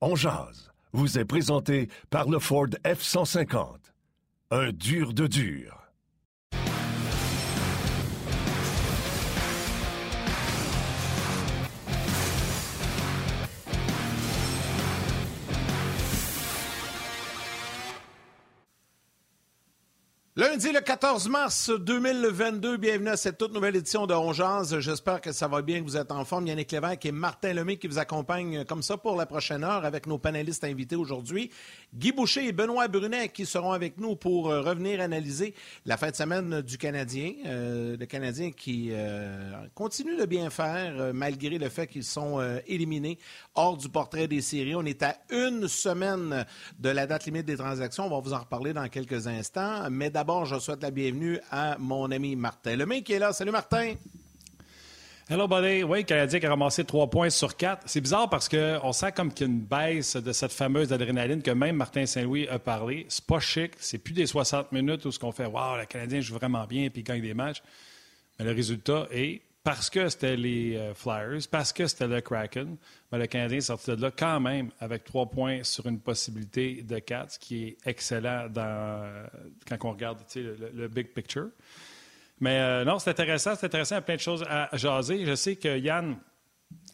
On jase vous est présenté par le Ford F-150. Un dur de dur. Le 14 mars 2022, bienvenue à cette toute nouvelle édition de Ongeance. J'espère que ça va bien, que vous êtes en forme. Yannick Lévesque et Martin Lemay qui vous accompagnent comme ça pour la prochaine heure avec nos panélistes invités aujourd'hui. Guy Boucher et Benoît Brunet qui seront avec nous pour euh, revenir analyser la fin de semaine du Canadien. Euh, le Canadien qui euh, continue de bien faire malgré le fait qu'ils sont éliminés hors du portrait des séries. On est à une semaine de la date limite des transactions. On va vous en reparler dans quelques instants. Mais d'abord, je souhaite la bienvenue à mon ami Martin Lemay qui est là. Salut Martin. Hello, buddy. Oui, le Canadien qui a ramassé trois points sur quatre. C'est bizarre parce qu'on sent comme qu'il y a une baisse de cette fameuse adrénaline que même Martin Saint-Louis a parlé. C'est pas chic. C'est plus des 60 minutes où ce qu'on fait, waouh, le Canadien joue vraiment bien et puis gagne des matchs. Mais le résultat est parce que c'était les euh, Flyers, parce que c'était le Kraken, mais le Canadien est sorti de là quand même avec trois points sur une possibilité de quatre, ce qui est excellent dans, quand on regarde le, big picture. Mais euh, non, c'est intéressant, c'est intéressant, il y a plein de choses à jaser. Je sais que Yann,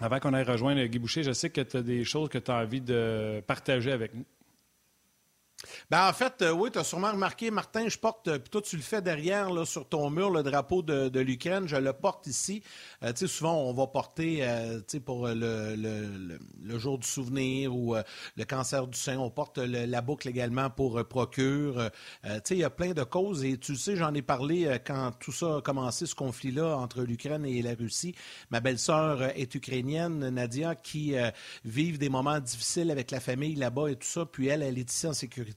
avant qu'on aille rejoindre Guy Boucher, je sais que tu as des choses que tu as envie de partager avec nous. Ben, en fait, euh, oui, tu as sûrement remarqué, Martin, je porte, euh, puis toi, tu le fais derrière, là, sur ton mur, le drapeau de, l'Ukraine. Je le porte ici. Euh, tu sais, souvent, on va porter, tu sais, pour le, le, jour du souvenir ou le cancer du sein, on porte la boucle également pour Procure. tu sais, il y a plein de causes et tu sais, j'en ai parlé quand tout ça a commencé, ce conflit-là entre l'Ukraine et la Russie. Ma belle-sœur est ukrainienne, Nadia, qui vit des moments difficiles avec la famille là-bas et tout ça. Puis elle, elle est ici en sécurité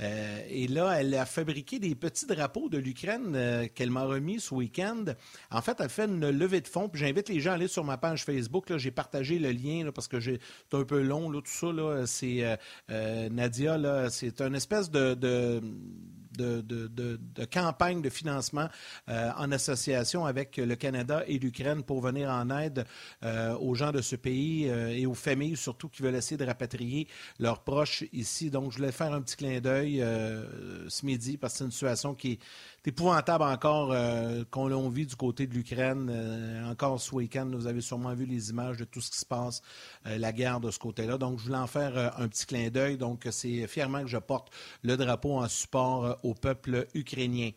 euh, et là, elle a fabriqué des petits drapeaux de l'Ukraine euh, qu'elle m'a remis ce week-end. En fait, elle fait une levée de fonds. J'invite les gens à aller sur ma page Facebook. J'ai partagé le lien parce que c'est un peu long, tout ça. c'est euh, Nadia, c'est une espèce de, campagne de financement euh, en association avec le Canada et l'Ukraine pour venir en aide euh, aux gens de ce pays euh, et aux familles surtout qui veulent essayer de rapatrier leurs proches ici. Donc, je voulais faire un petit clin d'œil ce midi parce que c'est une situation qui est épouvantable encore euh, qu'on l'a vu du côté de l'Ukraine. Euh, encore ce week-end, vous avez sûrement vu les images de tout ce qui se passe, euh, la guerre de ce côté-là. Donc, je voulais en faire un petit clin d'œil. Donc, c'est fièrement que je porte le drapeau en support au peuple ukrainien.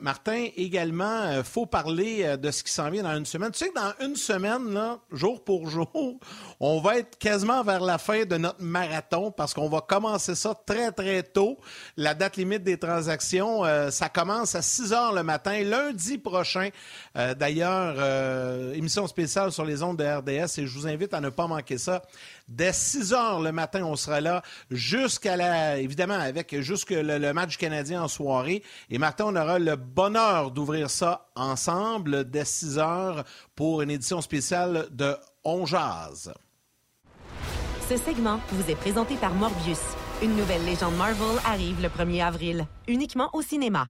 Martin, également, faut parler de ce qui s'en vient dans une semaine. Tu sais que dans une semaine, jour pour jour, on va être quasiment vers la fin de notre marathon parce qu'on va commencer ça très, très tôt. La date limite des transactions, ça commence à 6 heures le matin, lundi prochain. Euh, d'ailleurs, euh, émission spéciale sur les ondes de RDS et je vous invite à ne pas manquer ça. Dès 6 heures le matin, on sera là jusqu'à la, évidemment, avec jusque le, match canadien en soirée. Et Martin, on aura le bonheur d'ouvrir ça ensemble dès 6 heures pour une édition spéciale de On Jazz. Ce segment vous est présenté par Morbius. Une nouvelle légende Marvel arrive le 1er avril, uniquement au cinéma.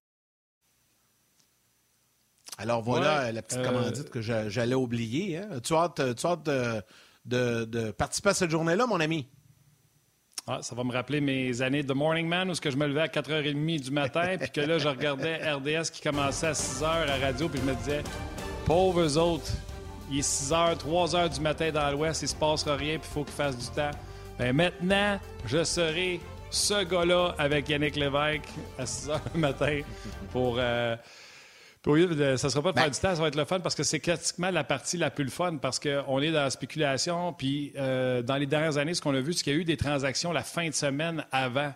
Alors voilà la petite euh, commandite que j'allais oublier. Hein. Tu as hâte, de, participer à cette journée-là, mon ami? Ah, ça va me rappeler mes années de Morning Man où que je me levais à 4h30 du matin, puis que là, je regardais RDS qui commençait à 6h à radio, puis je me disais, pauvres autres, il est 6h, 3h du matin dans l'Ouest, il se passera rien, puis il faut qu'ils fassent du temps. Bien, maintenant, je serai ce gars-là avec Yannick Lévesque à 6h le matin pour... Euh, oui, ça ne sera pas de faire ben- du temps, ça va être le fun parce que c'est pratiquement la partie la plus le fun parce qu'on est dans la spéculation. Puis euh, dans les dernières années, ce qu'on a vu, c'est qu'il y a eu des transactions la fin de semaine avant.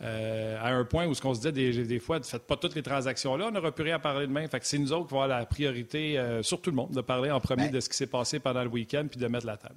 Euh, à un point où ce qu'on se dit des, fois, ne faites pas toutes les transactions-là, on n'aura plus rien à parler demain. Fait que c'est nous autres qui avons la priorité euh, sur tout le monde de parler en premier ben- de ce qui s'est passé pendant le week-end puis de mettre la table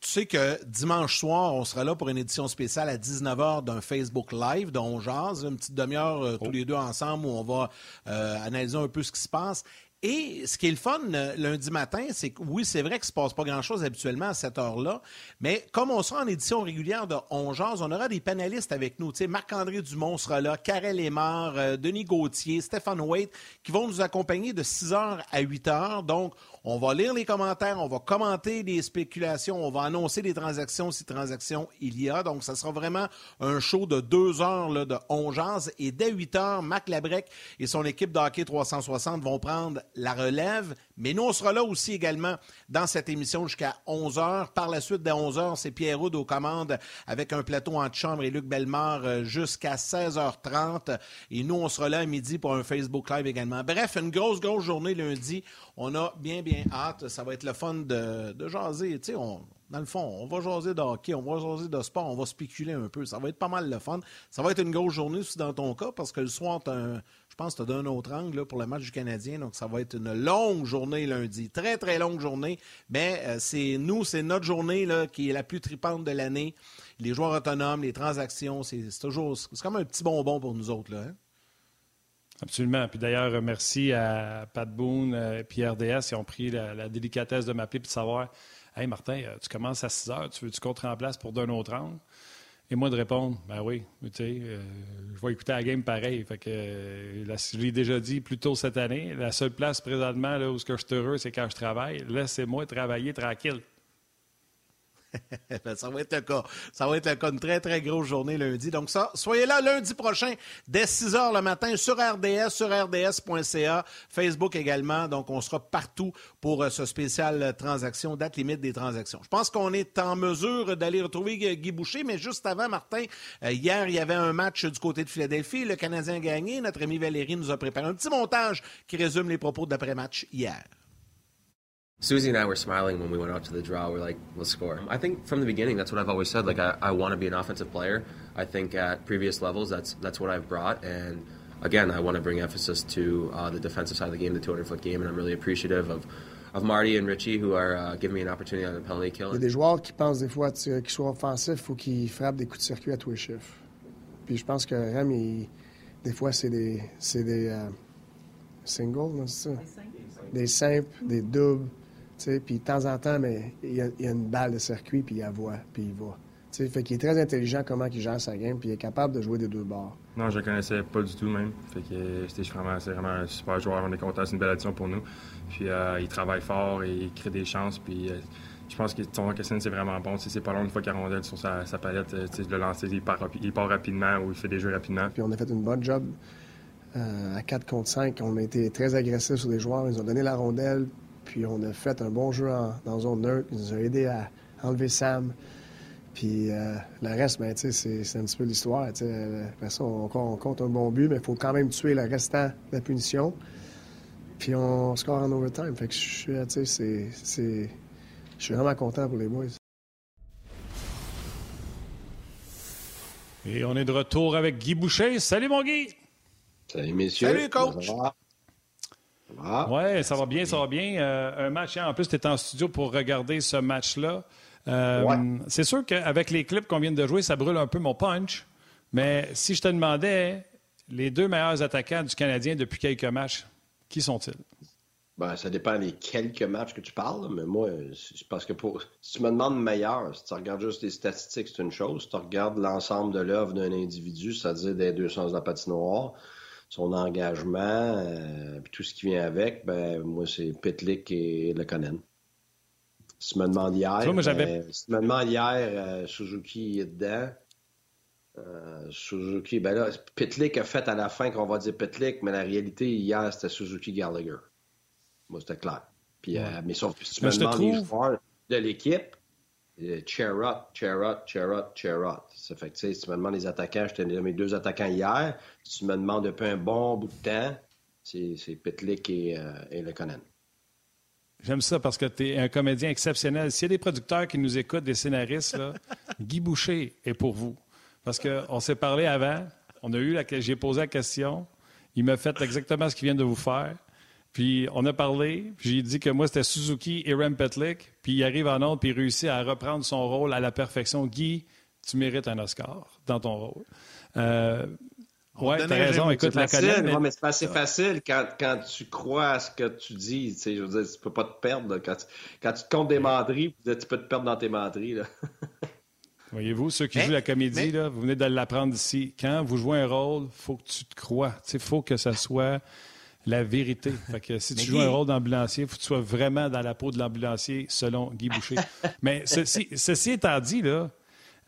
tu sais que dimanche soir, on sera là pour une édition spéciale à 19h d'un Facebook Live dont on jase, une petite demi-heure euh, tous oh. les deux ensemble où on va euh, analyser un peu ce qui se passe. Et ce qui est le fun euh, lundi matin, c'est que oui, c'est vrai qu'il ne se passe pas grand-chose habituellement à cette heure-là, mais comme on sera en édition régulière de On on aura des panélistes avec nous. Tu sais, Marc-André Dumont sera là, Karel Lemar, Denis Gauthier, Stéphane Waite, qui vont nous accompagner de 6 h à 8 h. Donc, On va lire les commentaires, on va commenter les spéculations, on va annoncer des transactions si transactions il y a. Donc, ça sera vraiment un show de deux heures là, de 11 Et dès 8 heures, Marc Labrec et son équipe d'hockey 360 vont prendre la relève. Mais nous, on sera là aussi également dans cette émission jusqu'à 11 heures. Par la suite, dès 11 heures, c'est Pierre Houd aux commandes avec un plateau en chambre et Luc Bellemare euh, jusqu'à 16h30. Et nous, on sera là à midi pour un Facebook Live également. Bref, une grosse, grosse journée lundi. On a bien, bien hâte. Ça va être le fun de, de jaser. Tu dans le fond, on va jaser de hockey, on va jaser de sport, on va spéculer un peu. Ça va être pas mal le fun. Ça va être une grosse journée aussi dans ton cas parce que le soir, je pense que tu as d'un autre angle pour le match du Canadien. Donc, ça va être une longue journée lundi. Très, très longue journée. Mais euh, c'est nous, c'est notre journée qui est la plus tripante de l'année. Les joueurs autonomes, les transactions, c'est toujours. C'est comme un petit bonbon pour nous autres. Là, hein. Absolument. Puis d'ailleurs, merci à Pat Boone et puis RDS. Ils ont pris la, délicatesse de m'appeler et de savoir Hey Martin, euh, tu commences à 6 heures, tu veux-tu qu'on te remplace pour d'un autre angle? Et moi de répondre, ben oui, tu sais, euh, je vais écouter la game pareil. Fait que, euh, je l'ai déjà dit plus tôt cette année, la seule place présentement là, où je suis heureux, c'est quand je travaille. Laissez-moi travailler tranquille. Ben, ça va être le cas. Ça va être le cas. Une très, très grosse journée lundi. Donc, ça, soyez là lundi prochain dès 6 h le matin sur RDS, sur RDS.ca, Facebook également. Donc, on sera partout pour euh, ce spécial euh, transaction, date limite des transactions. Je pense qu'on est en mesure d'aller retrouver Guy Boucher, mais juste avant, Martin, euh, hier, il y avait un match du côté de Philadelphie. Le Canadien a gagné. Notre ami Valérie nous a préparé un petit montage qui résume les propos d'après-match hier. Susie and I were smiling when we went out to the draw. We're like, let's score. I think from the beginning, that's what I've always said. Like, I, I want to be an offensive player. I think at previous levels, that's that's what I've brought. And again, I want to bring emphasis to uh, the defensive side of the game, the 200 foot game, and I'm really appreciative of. Of Marty and Richie, who are uh, giving me an opportunity on the penalty kill. Il y a des joueurs qui pensent des fois qu'ils soient offensifs ou qu'ils frappent des coups de circuit à tous les chiffres. Puis je pense que Ram, il, des fois, c'est des, c'est des uh, singles, c'est ça? Des simples, des doubles. Puis de temps en temps, mais il y, a, une balle de circuit, puis il la voit, puis il va. T'sais, fait qu'il est très intelligent comment il gère sa game, puis il est capable de jouer des deux bords. Non, je le connaissais pas du tout même. Fait que c'est vraiment, vraiment un super joueur. On est content, c'est une belle addition pour nous. Puis euh, il travaille fort et il crée des chances. Puis euh, je pense que son question c'est vraiment bon. C'est pas long une fois qu'il a rondelle sur sa, palette, euh, de le lancer, il part, il part, rapidement ou il fait des jeux rapidement. Puis on a fait une bonne job. à 4 contre 5, on a été très agressifs sur les joueurs. Ils ont donné la rondelle, puis on a fait un bon jeu en, dans zone neutre. Ils nous ont aidé à enlever Sam. Puis euh, le reste, ben, c'est, c'est un petit peu l'histoire. Après ça, on, compte un bon but, mais il faut quand même tuer le restant de la punition. Puis on score en overtime. Fait que je suis, c'est, c'est, je suis vraiment content pour les boys. Et on est de retour avec Guy Boucher. Salut mon Guy! Salut messieurs! Salut coach! Oui, ça va bien, ça va bien. Euh, un match, hein, en plus, tu es en studio pour regarder ce match-là. Euh, c'est sûr qu'avec les clips qu'on vient de jouer, ça brûle un peu mon punch. Mais si je te demandais les deux meilleurs attaquants du Canadien depuis quelques matchs, qui sont-ils? Ben, ça dépend des quelques matchs que tu parles, mais moi, parce que pour, si tu me demandes meilleur, si tu regardes juste les statistiques, c'est une chose. Si tu regardes l'ensemble de l'œuvre d'un individu, c'est-à-dire des deux sens de la patinoire, son engagement, euh, puis tout ce qui vient avec, ben moi c'est Pitlick et Lekonen. Si tu me demandes hier, ben, si tu me demandes hier, euh, Suzuki est dedans. Euh, Suzuki, ben là, Pitlick a fait à la fin qu'on va dire Pitlick, mais la réalité hier c'était Suzuki Gallagher. Moi c'était clair. Puis, mais sauf que si tu me demandes les joueurs de l'équipe, Cherot, Cherot, Cherot, Cherot. Ça fait que, si tu me demandes les attaquants, je t'ai mes deux attaquants hier. Si tu me demandes depuis un bon bout de temps, c'est Pitlick et, euh, et Le Conan. J'aime ça parce que tu es un comédien exceptionnel. S'il y a des producteurs qui nous écoutent, des scénaristes, là, Guy Boucher est pour vous. Parce qu'on s'est parlé avant, on a eu la, j'ai posé la question, il m'a fait exactement ce qu'il vient de vous faire. Puis on a parlé, puis j'ai dit que moi c'était Suzuki et Rem Petlik, puis il arrive en autre, puis il réussit à reprendre son rôle à la perfection. Guy, tu mérites un Oscar dans ton rôle. Euh, oui, tu as raison. Écoute, la facile, mais... mais c'est assez facile quand, quand, tu crois à ce que tu dis. Tu sais, je veux dire, tu peux pas te perdre. Quand, tu, quand, tu, te comptes des menteries, tu peux te perdre dans tes menteries. Voyez-vous, ceux qui jouent la comédie, là, vous venez de l'apprendre ici. Quand vous jouez un rôle, il faut que tu te crois. Il faut que ça soit la vérité. Fait que si tu joues un rôle d'ambulancier, il faut que tu sois vraiment dans la peau de l'ambulancier, selon Guy Boucher. Mais ceci, ceci étant dit, là,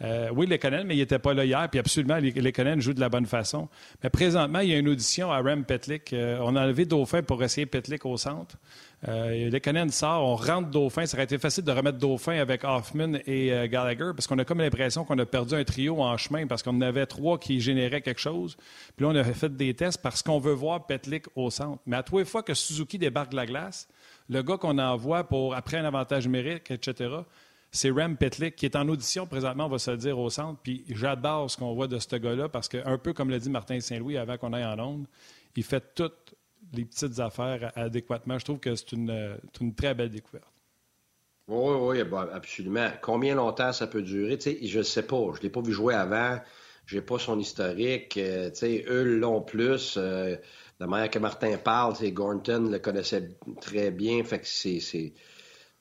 euh, oui, Lekonen, mais il n'était pas là hier. Puis absolument, Lekonen joue de la bonne façon. Mais présentement, il y a une audition à Rem Petlik. Euh, on a enlevé Dauphin pour essayer Petlik au centre. Euh, Lekonen sort, on rentre Dauphin. Ça aurait été facile de remettre Dauphin avec Hoffman et euh, Gallagher parce qu'on a comme l'impression qu'on a perdu un trio en chemin parce qu'on avait trois qui généraient quelque chose. Puis là, on a fait des tests parce qu'on veut voir Petlik au centre. Mais à tous les fois que Suzuki débarque de la glace, le gars qu'on envoie pour après un avantage numérique, etc., c'est Rem Petlik qui est en audition présentement, on va se le dire, au centre. Puis j'adore ce qu'on voit de ce gars-là parce qu'un peu comme l'a dit Martin Saint-Louis avant qu'on aille en onde, il fait toutes les petites affaires adéquatement. Je trouve que c'est une, très belle découverte. Oui, oui, absolument. Combien longtemps ça peut durer? je ne sais pas. Je ne l'ai pas vu jouer avant. Je n'ai pas son historique. Euh, eux l'ont plus. Euh, la manière que Martin parle, Gornton le connaissait très bien. Fait que c'est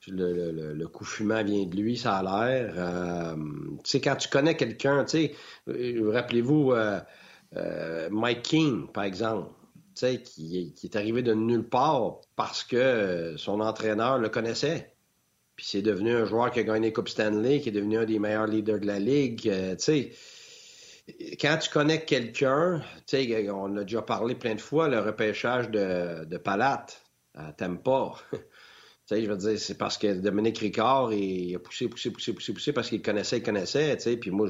le, coup fumant vient de lui, ça a l'air. Euh, tu sais, quand tu connais quelqu'un, tu sais, euh, rappelez-vous euh, Mike King, par exemple, tu sais, qui, est arrivé de nulle part parce que son entraîneur le connaissait. Puis c'est devenu un joueur qui a gagné Coupe Stanley, qui est devenu un des meilleurs leaders de la ligue. tu sais, quand tu connais quelqu'un, on a déjà parlé plein de fois, le repêchage de, de Palate, t'aimes pas. je veux dire, c'est parce que Dominique Ricard, il a poussé, poussé, poussé, poussé, poussé parce qu'il connaissait, il connaissait, tu sais. Puis moi,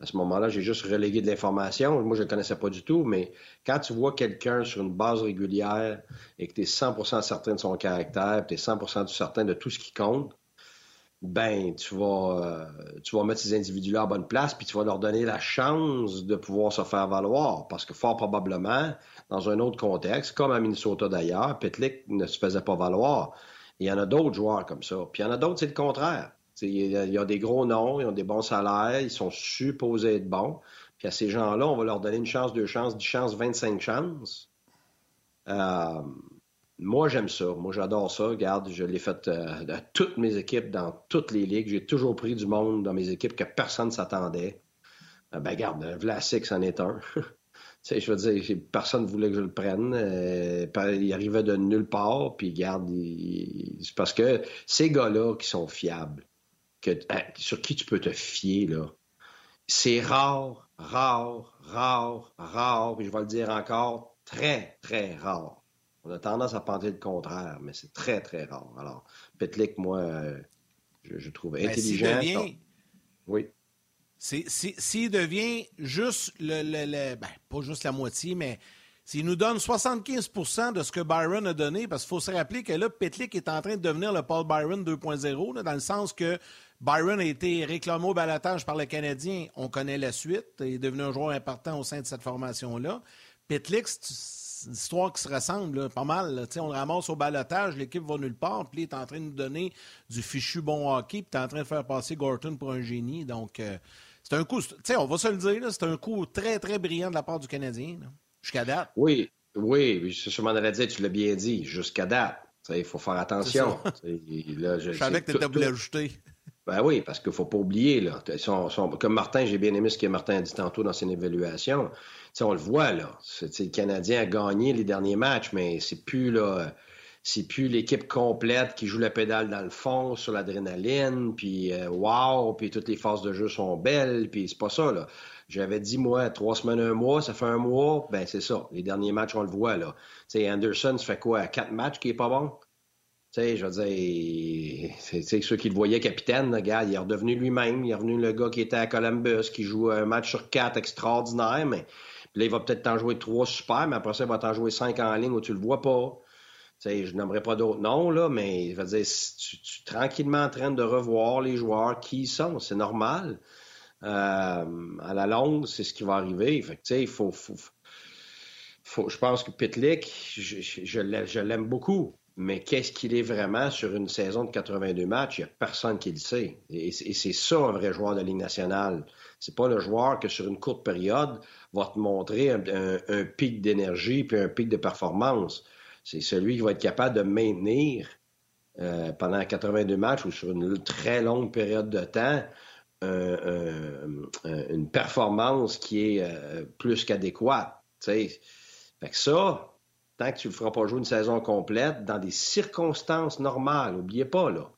à ce moment-là, j'ai juste relégué de l'information. Moi, je ne connaissais pas du tout, mais quand tu vois quelqu'un sur une base régulière et que tu es 100% certain de son caractère, tu es 100% certain de tout ce qui compte, ben, tu vas, euh, tu vas mettre ces individus-là à bonne place, puis tu vas leur donner la chance de pouvoir se faire valoir. Parce que fort probablement, dans un autre contexte, comme à Minnesota d'ailleurs, Petlik ne se faisait pas valoir. Il y en a d'autres joueurs comme ça. Puis il y en a d'autres, c'est le contraire. Il y, a, des gros noms, ils ont des bons salaires, ils sont supposés être bons. Puis à ces gens-là, on va leur donner une chance, deux chances, dix chances, vingt-cinq chances. Euh, moi, j'aime ça. Moi, j'adore ça. Regarde, je l'ai fait euh, dans toutes mes équipes, dans toutes les ligues. J'ai toujours pris du monde dans mes équipes que personne ne s'attendait. Euh, ben, regarde, Vlasic, c'en est un. je veux dire, personne ne voulait que je le prenne. Euh, il arrivait de nulle part, puis garde, c'est parce que ces gars-là qui sont fiables, que, hein, sur qui tu peux te fier, là, c'est rare, rare, rare, rare, puis je vais le dire encore, très, très rare. On a tendance à penser le contraire, mais c'est très, très rare. Alors, Petlik, moi, euh, je, trouve ben, intelligent. Oui. S'il devient juste le, ben, pas juste la moitié, mais s'il nous donne 75% de ce que Byron a donné, parce qu'il faut se rappeler que là, Petlik est en train de devenir le Paul Byron 2.0, dans le sens que Byron a été réclamé au balatage par le Canadien. On connaît la suite. Il est devenu un joueur important au sein de cette formation-là. Petlik, c'est une histoire qui se ressemble pas mal. On le ramasse au balotage, l'équipe va nulle part, puis il est en train de nous donner du fichu bon hockey, puis tu es en train de faire passer Gorton pour un génie. Donc, euh, c'est un coup, tu sais, on va se le dire, c'est un coup très, très brillant de la part du Canadien, jusqu'à date. Oui, oui, je m'en allais dire, tu l'as bien dit, jusqu'à date. Il faut faire attention. Là, je, je savais que tu étais voulu ajouter. Ben oui, parce qu'il ne faut pas oublier. Là, comme Martin, j'ai bien aimé ce que Martin a dit tantôt dans son évaluation. on le voit, là. Le Canadien a gagné les derniers matchs, mais c'est plus là c'est plus l'équipe complète qui joue la pédale dans le fond sur l'adrénaline, puis euh, wow, puis toutes les phases de jeu sont belles, puis c'est pas ça là. J'avais dit moi trois semaines un mois, ça fait un mois, ben c'est ça. Les derniers matchs on le voit là. Tu Anderson, ça fait quoi, quatre matchs qui est pas bon? Tu sais, je veux dire, c'est ceux qui le voyaient capitaine, regarde, il est redevenu lui-même, il est revenu le gars qui était à Columbus, qui joue un match sur quatre extraordinaire, mais là, il va peut-être t'en jouer trois super, mais après ça, il va t'en jouer cinq en ligne où tu le vois pas je n'aimerais pas d'autres noms, là, mais je veux dire, tu, es tranquillement en train de revoir les joueurs qui y sont. C'est normal. Euh, à la longue, c'est ce qui va arriver. Il faut, je pense que Pitlick, je, je, l'aime beaucoup. Mais qu'est-ce qu'il est vraiment sur une saison de 82 matchs? Il n'y a personne qui le sait. Et, c'est ça un vrai joueur de Ligue nationale. C'est pas le joueur que sur une courte période va te montrer un, un pic d'énergie puis un pic de performance c'est celui qui va être capable de maintenir euh, pendant 82 matchs ou sur une très longue période de temps une performance qui est euh, plus qu'adéquate. Fait que ça, tant que tu ne le feras pas jouer une saison complète, dans des circonstances normales. N'oubliez pas, là,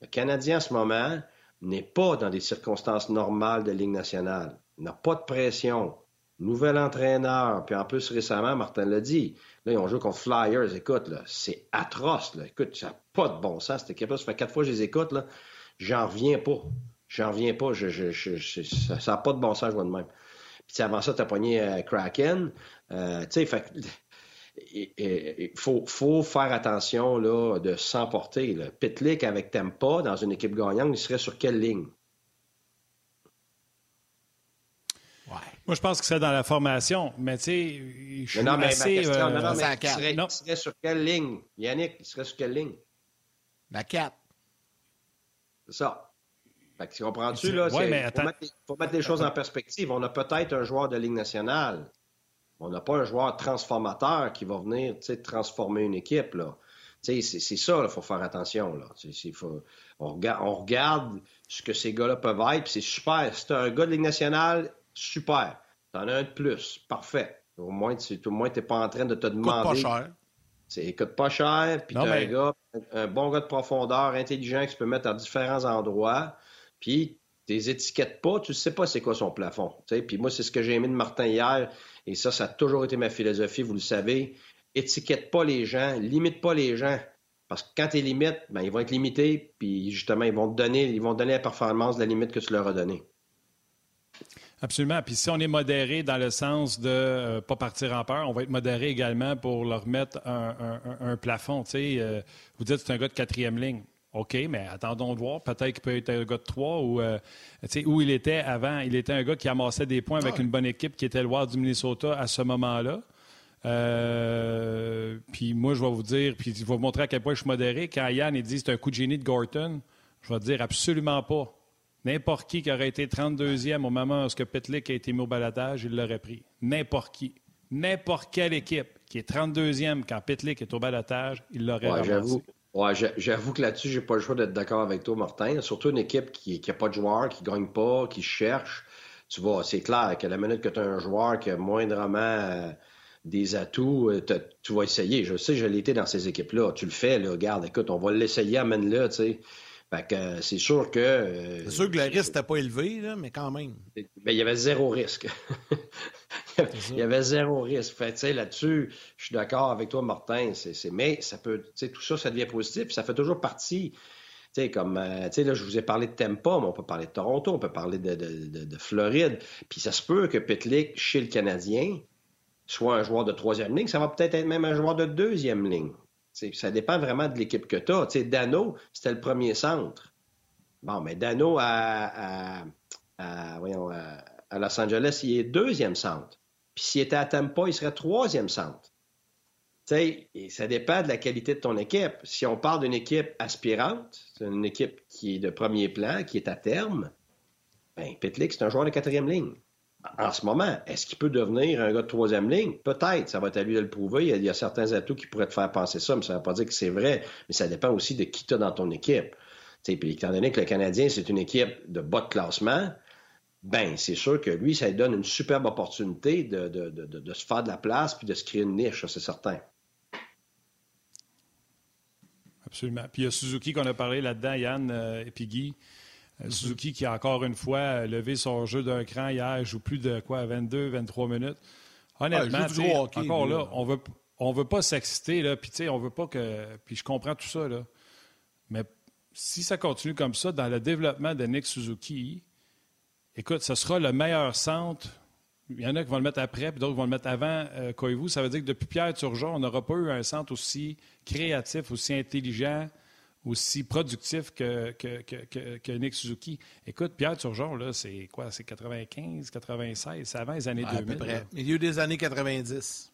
le Canadien en ce moment n'est pas dans des circonstances normales de Ligue nationale. Il n'a pas de pression. Nouvel entraîneur. Puis en plus, récemment, Martin l'a dit. Là, ils ont joué contre Flyers. Écoute, là, c'est atroce. Là. Écoute, ça n'a pas de bon sens. Cette équipe-là, ça fait quatre fois que je les écoute. Là. J'en reviens pas. J'en reviens pas. Ça n'a pas de bon sens, je vois de même. Puis avant ça, tu as pogné euh, Kraken. Euh, tu sais, il faut, faut, faire attention là, de s'emporter. Pitlick avec Tempa dans une équipe gagnante, il serait sur quelle ligne? Moi, je pense que c'est dans la formation, mais tu sais, je suis non, mais assez... Ma question, euh, non, non, mais il, serait, il serait sur quelle ligne? Yannick, il serait sur quelle ligne? La 4. C'est ça. Fait que tu comprends-tu, là? Ouais, mais faut, mettre, faut, mettre, les choses en perspective. On a peut-être un joueur de Ligue nationale. On n'a pas un joueur transformateur qui va venir transformer une équipe. Là. C'est, c'est ça, il faut faire attention. Là. Faut, on, regarde, on, regarde, ce que ces gars-là peuvent être, c'est super. Si tu un gars de Ligue nationale, super. Tu en as un de plus, parfait. Au moins, tu n'es pas en train de te demander. Coûte pas cher. C'est coûte pas cher, puis tu un gars, un bon gars de profondeur, intelligent, qui se peut mettre à différents endroits. Puis, tu les étiquettes pas, tu sais pas c'est quoi son plafond. Puis moi, c'est ce que j'ai aimé de Martin hier, et ça, ça a toujours été ma philosophie, vous le savez. Étiquette pas les gens, limite pas les gens. Parce que quand tu limites, ben, ils vont être limités, puis justement, ils vont te donner, ils vont donner la performance de la limite que tu leur as donnée. Absolument. Puis si on est modéré dans le sens de ne euh, pas partir en peur, on va être modéré également pour leur mettre un, plafond. Euh, vous dites que c'est un gars de quatrième ligne. OK, mais attendons de voir. Peut-être qu'il peut être un gars de trois ou euh, où il était avant. Il était un gars qui amassait des points avec une bonne équipe qui était le Wild du Minnesota à ce moment-là. Euh, puis moi, je vais vous dire, puis je vais vous montrer à quel point je suis modéré. Quand Yann il dit c'est un coup de génie de Gorton, je vais dire absolument pas. N'importe qui qui aurait été 32e au moment où Pitlick a été mis au balatage, il l'aurait pris. N'importe qui. N'importe quelle équipe qui est 32e quand Pitlick est au balatage, il l'aurait ouais, Ouais, j'avoue que là-dessus, j'ai pas le choix d'être d'accord avec toi, Martin. Surtout une équipe qui n'a pas de joueurs, qui gagne pas, qui cherche. Tu vois, c'est clair que la minute que tu as un joueur qui a moindrement euh, des atouts, euh, tu vas essayer. Je sais, je l'ai été dans ces équipes-là. Tu le fais, là, regarde, écoute, on va l'essayer, amène-le, tu sais. Fait que euh, c'est sûr que. Euh, c'est sûr que le risque n'était pas élevé, là, mais quand même. Ben, il y avait zéro risque. il y avait zéro risque. Fait là-dessus, je suis d'accord avec toi, Martin. C'est, mais ça peut. Tout ça, ça devient positif. Ça fait toujours partie. sais, comme, euh, là, je vous ai parlé de Tampa, mais on peut parler de Toronto, on peut parler de, de, de, Floride. Puis ça se peut que Pitlick, chez le Canadien, soit un joueur de troisième ligne. Ça va peut-être être même un joueur de deuxième ligne ça dépend vraiment de l'équipe que tu as. Dano, c'était le premier centre. Bon, mais Dano à, Los Angeles, il est deuxième centre. Puis s'il était à Tampa, il serait troisième centre. et ça dépend de la qualité de ton équipe. Si on parle d'une équipe aspirante, c'est une équipe qui est de premier plan, qui est à terme, ben, Pitlick, c'est un joueur de quatrième ligne en ce moment. Est-ce qu'il peut devenir un gars de troisième ligne? Peut-être. Ça va être à lui de le prouver. Il y a, certains atouts qui pourraient te faire penser ça, mais ça ne veut pas dire que c'est vrai. Mais ça dépend aussi de qui tu as dans ton équipe. puis étant donné que le Canadien, c'est une équipe de bas de classement, ben c'est sûr que lui, ça lui donne une superbe opportunité de, de, se faire de la place puis de se créer une niche, c'est certain. Absolument. Puis il y a Suzuki qu'on a parlé là-dedans, Yann euh, et puis Guy. Euh, Suzuki qui a encore une fois levé son jeu d'un cran hier, joue plus de quoi, 22, 23 minutes. Honnêtement, encore là, on veut, on veut pas s'exciter, là, puis on veut pas que. Puis je comprends tout ça, là. Mais si ça continue comme ça dans le développement de Nick Suzuki, écoute, ce sera le meilleur centre. Il y en a qui vont le mettre après, puis d'autres vont le mettre avant euh, Koivu. Ça veut dire que depuis Pierre Turgeon, on n'aura pas eu un centre aussi créatif, aussi intelligent, aussi productif que, que, Nick Suzuki. Écoute, Pierre Turgeon, là, c'est quoi? C'est 95, 96, c'est avant les années 2000. À peu près. Milieu des années 90.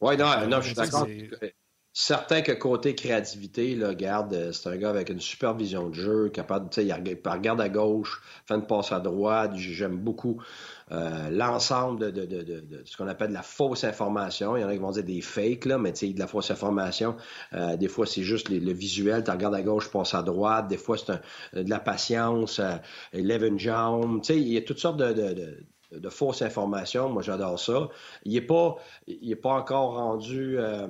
Oui, non, non, je suis d'accord. Certain que côté créativité, là, garde, euh, c'est un gars avec une super vision de jeu, capable, tu sais, il regarde à gauche, fait une passe à droite. J'aime beaucoup euh, l'ensemble de, ce qu'on appelle de la fausse information. Il y en a qui vont dire des fakes, là, mais de la fausse information, euh, des fois, c'est juste le visuel. Tu regardes à gauche, passe à droite. Des fois, c'est de la patience, euh, lève une jambe. Il y a toutes sortes de, de fausses informations. Moi, j'adore ça. Il n'est pas, il pas encore rendu euh,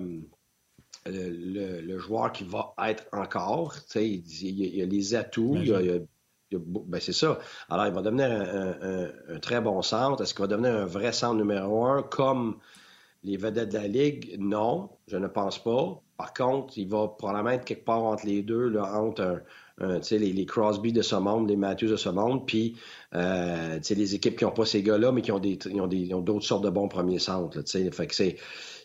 le, joueur qui va être encore. Il, il, y a les atouts. ben c'est ça. Alors, il va devenir un, très bon centre. Est-ce qu'il va devenir un vrai centre numéro un? Comme les vedettes de la Ligue? Non, je ne pense pas. Par contre, il va probablement être quelque part entre les deux, là, entre les, les, Crosby de ce monde, les Matthews de ce monde, puis euh, les équipes qui n'ont pas ces gars-là, mais qui ont des, ont d'autres sortes de bons premiers centres. fait que c'est,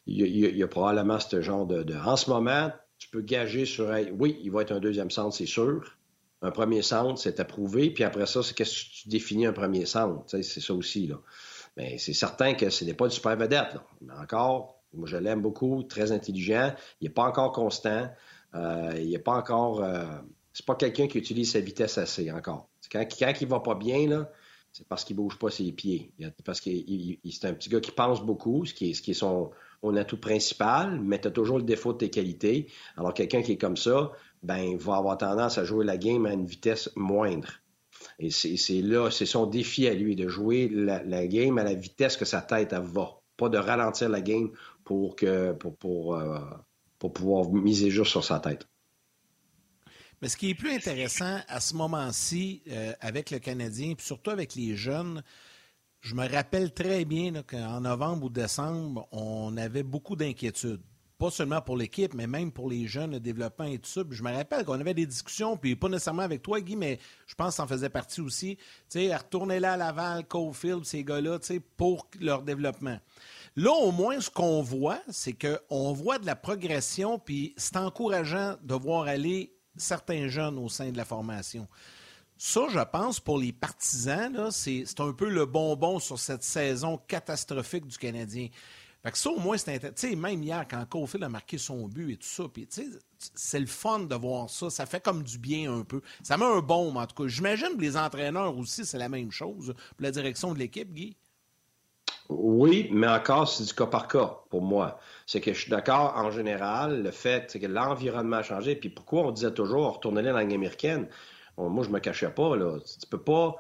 il y, a probablement ce genre de, En ce moment, tu peux gager sur, oui, il va être un deuxième centre, c'est sûr. Un premier centre, c'est approuvé, puis après ça, c'est qu'est-ce que tu définis un premier centre? C'est ça aussi là. Mais c'est certain que ce n'est pas une super vedette. Mais encore, moi je l'aime beaucoup, très intelligent. Il n'est pas encore constant. Euh, il n'est pas encore. Euh, c'est pas quelqu'un qui utilise sa vitesse assez encore. Quand, quand il va pas bien, là, c'est parce qu'il bouge pas ses pieds. Parce que c'est un petit gars qui pense beaucoup, ce qui ce qui est son, atout principal, mais tu as toujours le défaut de tes qualités. Alors, quelqu'un qui est comme ça, ben, va avoir tendance à jouer la game à une vitesse moindre. Et c'est là, c'est son défi à lui, de jouer la, game à la vitesse que sa tête va. Pas de ralentir la game pour, que, euh, pour pouvoir miser juste sur sa tête. Mais ce qui est plus intéressant à ce moment-ci euh, avec le Canadien, puis surtout avec les jeunes, je me rappelle très bien qu'en novembre ou décembre, on avait beaucoup d'inquiétudes. Pas seulement pour l'équipe, mais même pour les jeunes, le développement et tout ça. je me rappelle qu'on avait des discussions, puis pas nécessairement avec toi, Guy, mais je pense que ça en faisait partie aussi. Tu retourner là à Laval, Cofield, ces gars-là, pour leur développement. Là, au moins, ce qu'on voit, c'est qu'on voit de la progression, puis c'est encourageant de voir aller certains jeunes au sein de la formation. Ça, je pense, pour les partisans, c'est un peu le bonbon sur cette saison catastrophique du Canadien. Fait que ça, au moins, c'est intéressant. Même hier, quand Caulfield a marqué son but et tout ça, c'est le fun de voir ça. Ça fait comme du bien un peu. Ça met un bon, en tout cas. J'imagine que les entraîneurs aussi, c'est la même chose pour la direction de l'équipe, Guy. Oui, mais encore, c'est du cas par cas pour moi. C'est que je suis d'accord en général, le fait que l'environnement a changé. Puis pourquoi on disait toujours retourner dans la langue américaine? Moi, je me cachais pas. Là. Tu peux pas.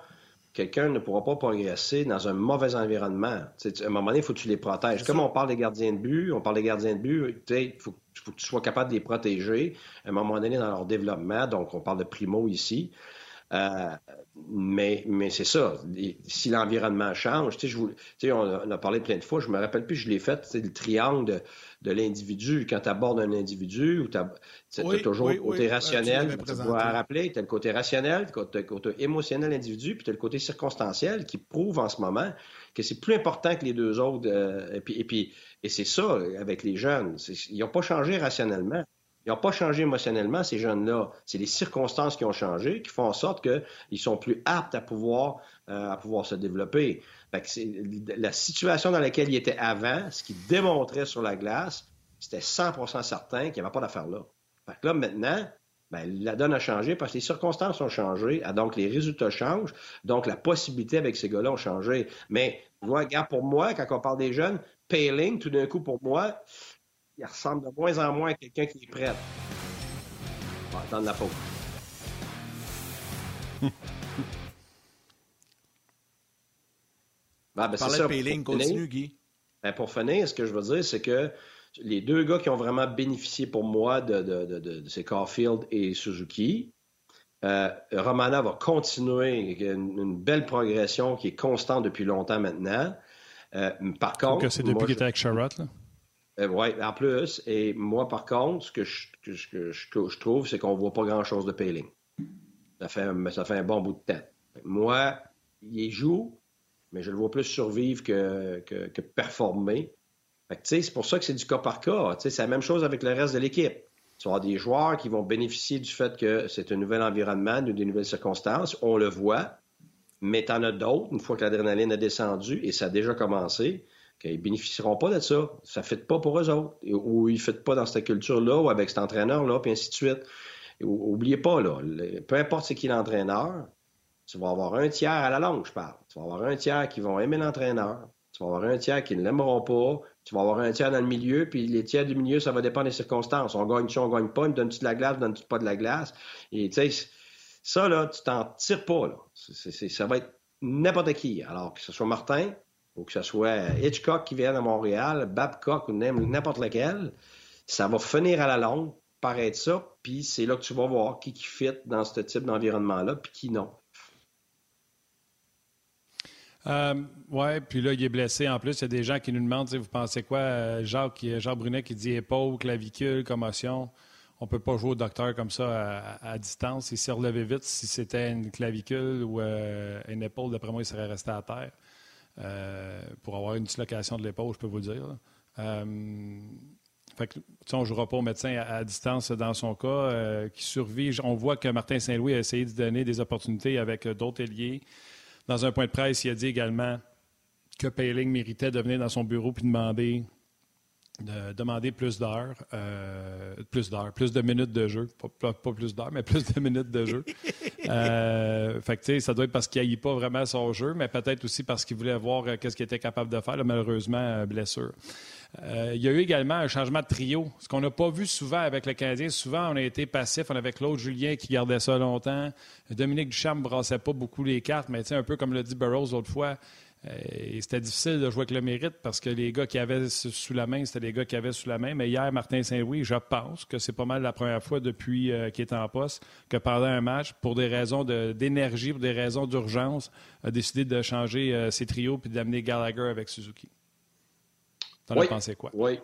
Quelqu'un ne pourra pas progresser dans un mauvais environnement. à un moment donné, il faut que tu les protèges. Comme on parle des gardiens de but, on parle des gardiens de but, il faut, faut, que tu sois capable de les protéger à un moment donné dans leur développement. Donc, on parle de primo ici. Euh, mais mais c'est ça. Si l'environnement change, tu sais, on, a parlé plein de fois, je me rappelle plus, je l'ai fait, c'est le triangle de, l'individu. Quand tu abordes un individu, tu as, toujours le côté rationnel. Tu dois rappeler, tu as le côté rationnel, tu as le côté émotionnel individu, puis tu as le côté circonstanciel qui prouve en ce moment que c'est plus important que les deux autres. Euh, et puis, et, puis, et c'est ça avec les jeunes. Ils n'ont pas changé rationnellement. Ils n'ont pas changé émotionnellement, ces jeunes-là. C'est les circonstances qui ont changé, qui font en sorte qu'ils sont plus aptes à pouvoir, euh, à pouvoir se développer. La situation dans laquelle ils étaient avant, ce qui démontrait sur la glace, c'était 100% certain qu'il n'y avait pas d'affaire là. Fait là, maintenant, ben, la donne a changé parce que les circonstances ont changé, ah, donc les résultats changent, donc la possibilité avec ces gars-là ont changé. Mais, vois, regarde, pour moi, quand on parle des jeunes, Payling, tout d'un coup, pour moi, il ressemble de moins en moins à quelqu'un qui est prêt. On va attendre la faute. ben, ben c'est ça. Pour continue, Guy. Ben, pour finir, ce que je veux dire, c'est que les deux gars qui ont vraiment bénéficié pour moi de, de, de, de ces Caulfield et Suzuki, euh, Romana va continuer une, une, belle progression qui est constante depuis longtemps maintenant. Euh, par contre. que c'est depuis qu'il était avec Charlotte, là? Euh, oui, en plus. Et moi, par contre, ce que je, je, trouve, c'est qu'on ne voit pas grand-chose de Payling. Ça fait, un, ça fait un bon bout de temps. Moi, il joue, mais je le vois plus survivre que, que, performer. c'est pour ça que c'est du cas par cas. C'est la même chose avec le reste de l'équipe. Tu vas avoir des joueurs qui vont bénéficier du fait que c'est un nouvel environnement, des nouvelles circonstances. On le voit. Mais tu en as d'autres, une fois que l'adrénaline a descendu, et ça a déjà commencé, qu'ils ne bénéficieront pas de ça. Ça ne fait pas pour eux autres. Ou ils ne fait pas dans cette culture-là, ou avec cet entraîneur-là, puis ainsi de suite. oubliez pas, là, peu importe c'est qui l'entraîneur, tu vas avoir un tiers à la longue, je parle. Tu vas avoir un tiers qui vont aimer l'entraîneur. Tu vas avoir un tiers qui ne l'aimeront pas. Tu vas avoir un tiers dans le milieu, puis les tiers du milieu, ça va dépendre des circonstances. On gagne si on gagne pas, on donne-tu de la glace, on donne-tu pas de la glace. Et tu sais, ça, là, tu t'en tires pas, là. ça va être n'importe qui. Alors, que ce soit Martin ou que ce soit Hitchcock qui vient à Montréal, Babcock ou n'importe lequel, ça va finir à la longue paraître ça, puis c'est là que tu vas voir qui qui fit dans ce type d'environnement-là, puis qui non. Euh, oui, puis là, il est blessé. En plus, il y a des gens qui nous demandent, vous pensez quoi? Euh, Jacques, Jacques Brunet qui dit épaule, clavicule, commotion. On ne peut pas jouer au docteur comme ça à, distance. Il s'est relevé vite. Si c'était une clavicule ou euh, une épaule, d'après moi, il serait resté à terre. pour avoir une dislocation de l'épaule, je peux vous le dire. Fait que, on ne jouera pas au médecin à, distance dans son cas, qui survit. On voit que Martin Saint-Louis a essayé de donner des opportunités avec d'autres ailiers. Dans un point de presse, il a dit également que Payling méritait de venir dans son bureau puis demander de demander plus d'heures, euh, plus d'heures, plus de minutes de jeu. Pas, plus d'heures, mais plus de minutes de jeu. euh, fait que, ça doit être parce qu'il n'aille pas vraiment son jeu, mais peut-être aussi parce qu'il voulait voir euh, qu'est-ce qu'il était capable de faire. malheureusement, euh, il y a eu également un changement de trio, ce qu'on n'a pas vu souvent avec le Canadien. Souvent, on a été passif. On avait Claude Julien qui gardait ça longtemps. Dominique Duchamp ne brassait pas beaucoup les cartes, mais un peu comme l'a dit Burroughs l'autre fois, euh, c'était difficile de jouer avec le mérite parce que les gars qui avaient sous la main, c'était les gars qui avaient sous la main. Mais hier, Martin Saint-Louis, je pense que c'est pas mal la première fois depuis euh, qu'il est en poste que pendant un match, pour des raisons d'énergie, pour des raisons d'urgence, a décidé de changer ses trios puis d'amener Gallagher avec Suzuki. T'en as pensé quoi? Oui.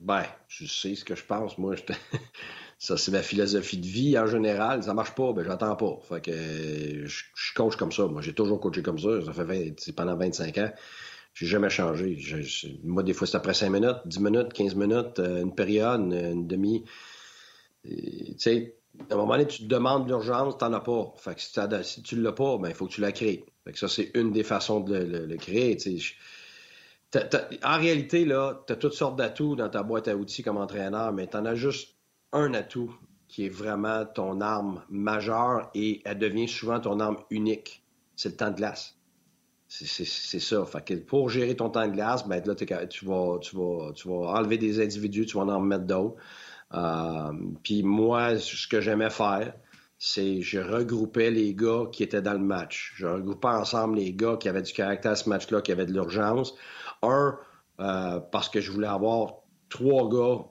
Ben, je sais ce que je pense. Moi, je Ça, c'est ma philosophie de vie en général. Ça marche pas, ben j'attends pas. Fait que je, coach comme ça. Moi, j'ai toujours coaché comme ça. Ça fait pendant 25 ans. J'ai jamais changé. moi, des fois, c'est après 5 minutes, 10 minutes, 15 minutes, euh, une période, une, demi. Tu sais, à un moment donné, tu te demandes l'urgence, t'en as pas. Fait que si, si tu l'as pas, ben il faut que tu la crées. Fait que ça, c'est une des façons de le, créer. En réalité, là, tu as toutes sortes d'atouts dans ta boîte à outils comme entraîneur, mais tu en as juste un atout qui est vraiment ton arme majeure et elle devient souvent ton arme unique. C'est le temps de glace. C'est ça. Fait que pour gérer ton temps de glace, ben là, tu vas, enlever des individus, tu vas en remettre d'autres. Euh, puis moi, ce que j'aimais faire, c'est je regroupais les gars qui étaient dans le match. Je regroupais ensemble les gars qui avaient du caractère à ce match-là, qui avaient de l'urgence. Un, euh, parce que je voulais avoir trois gars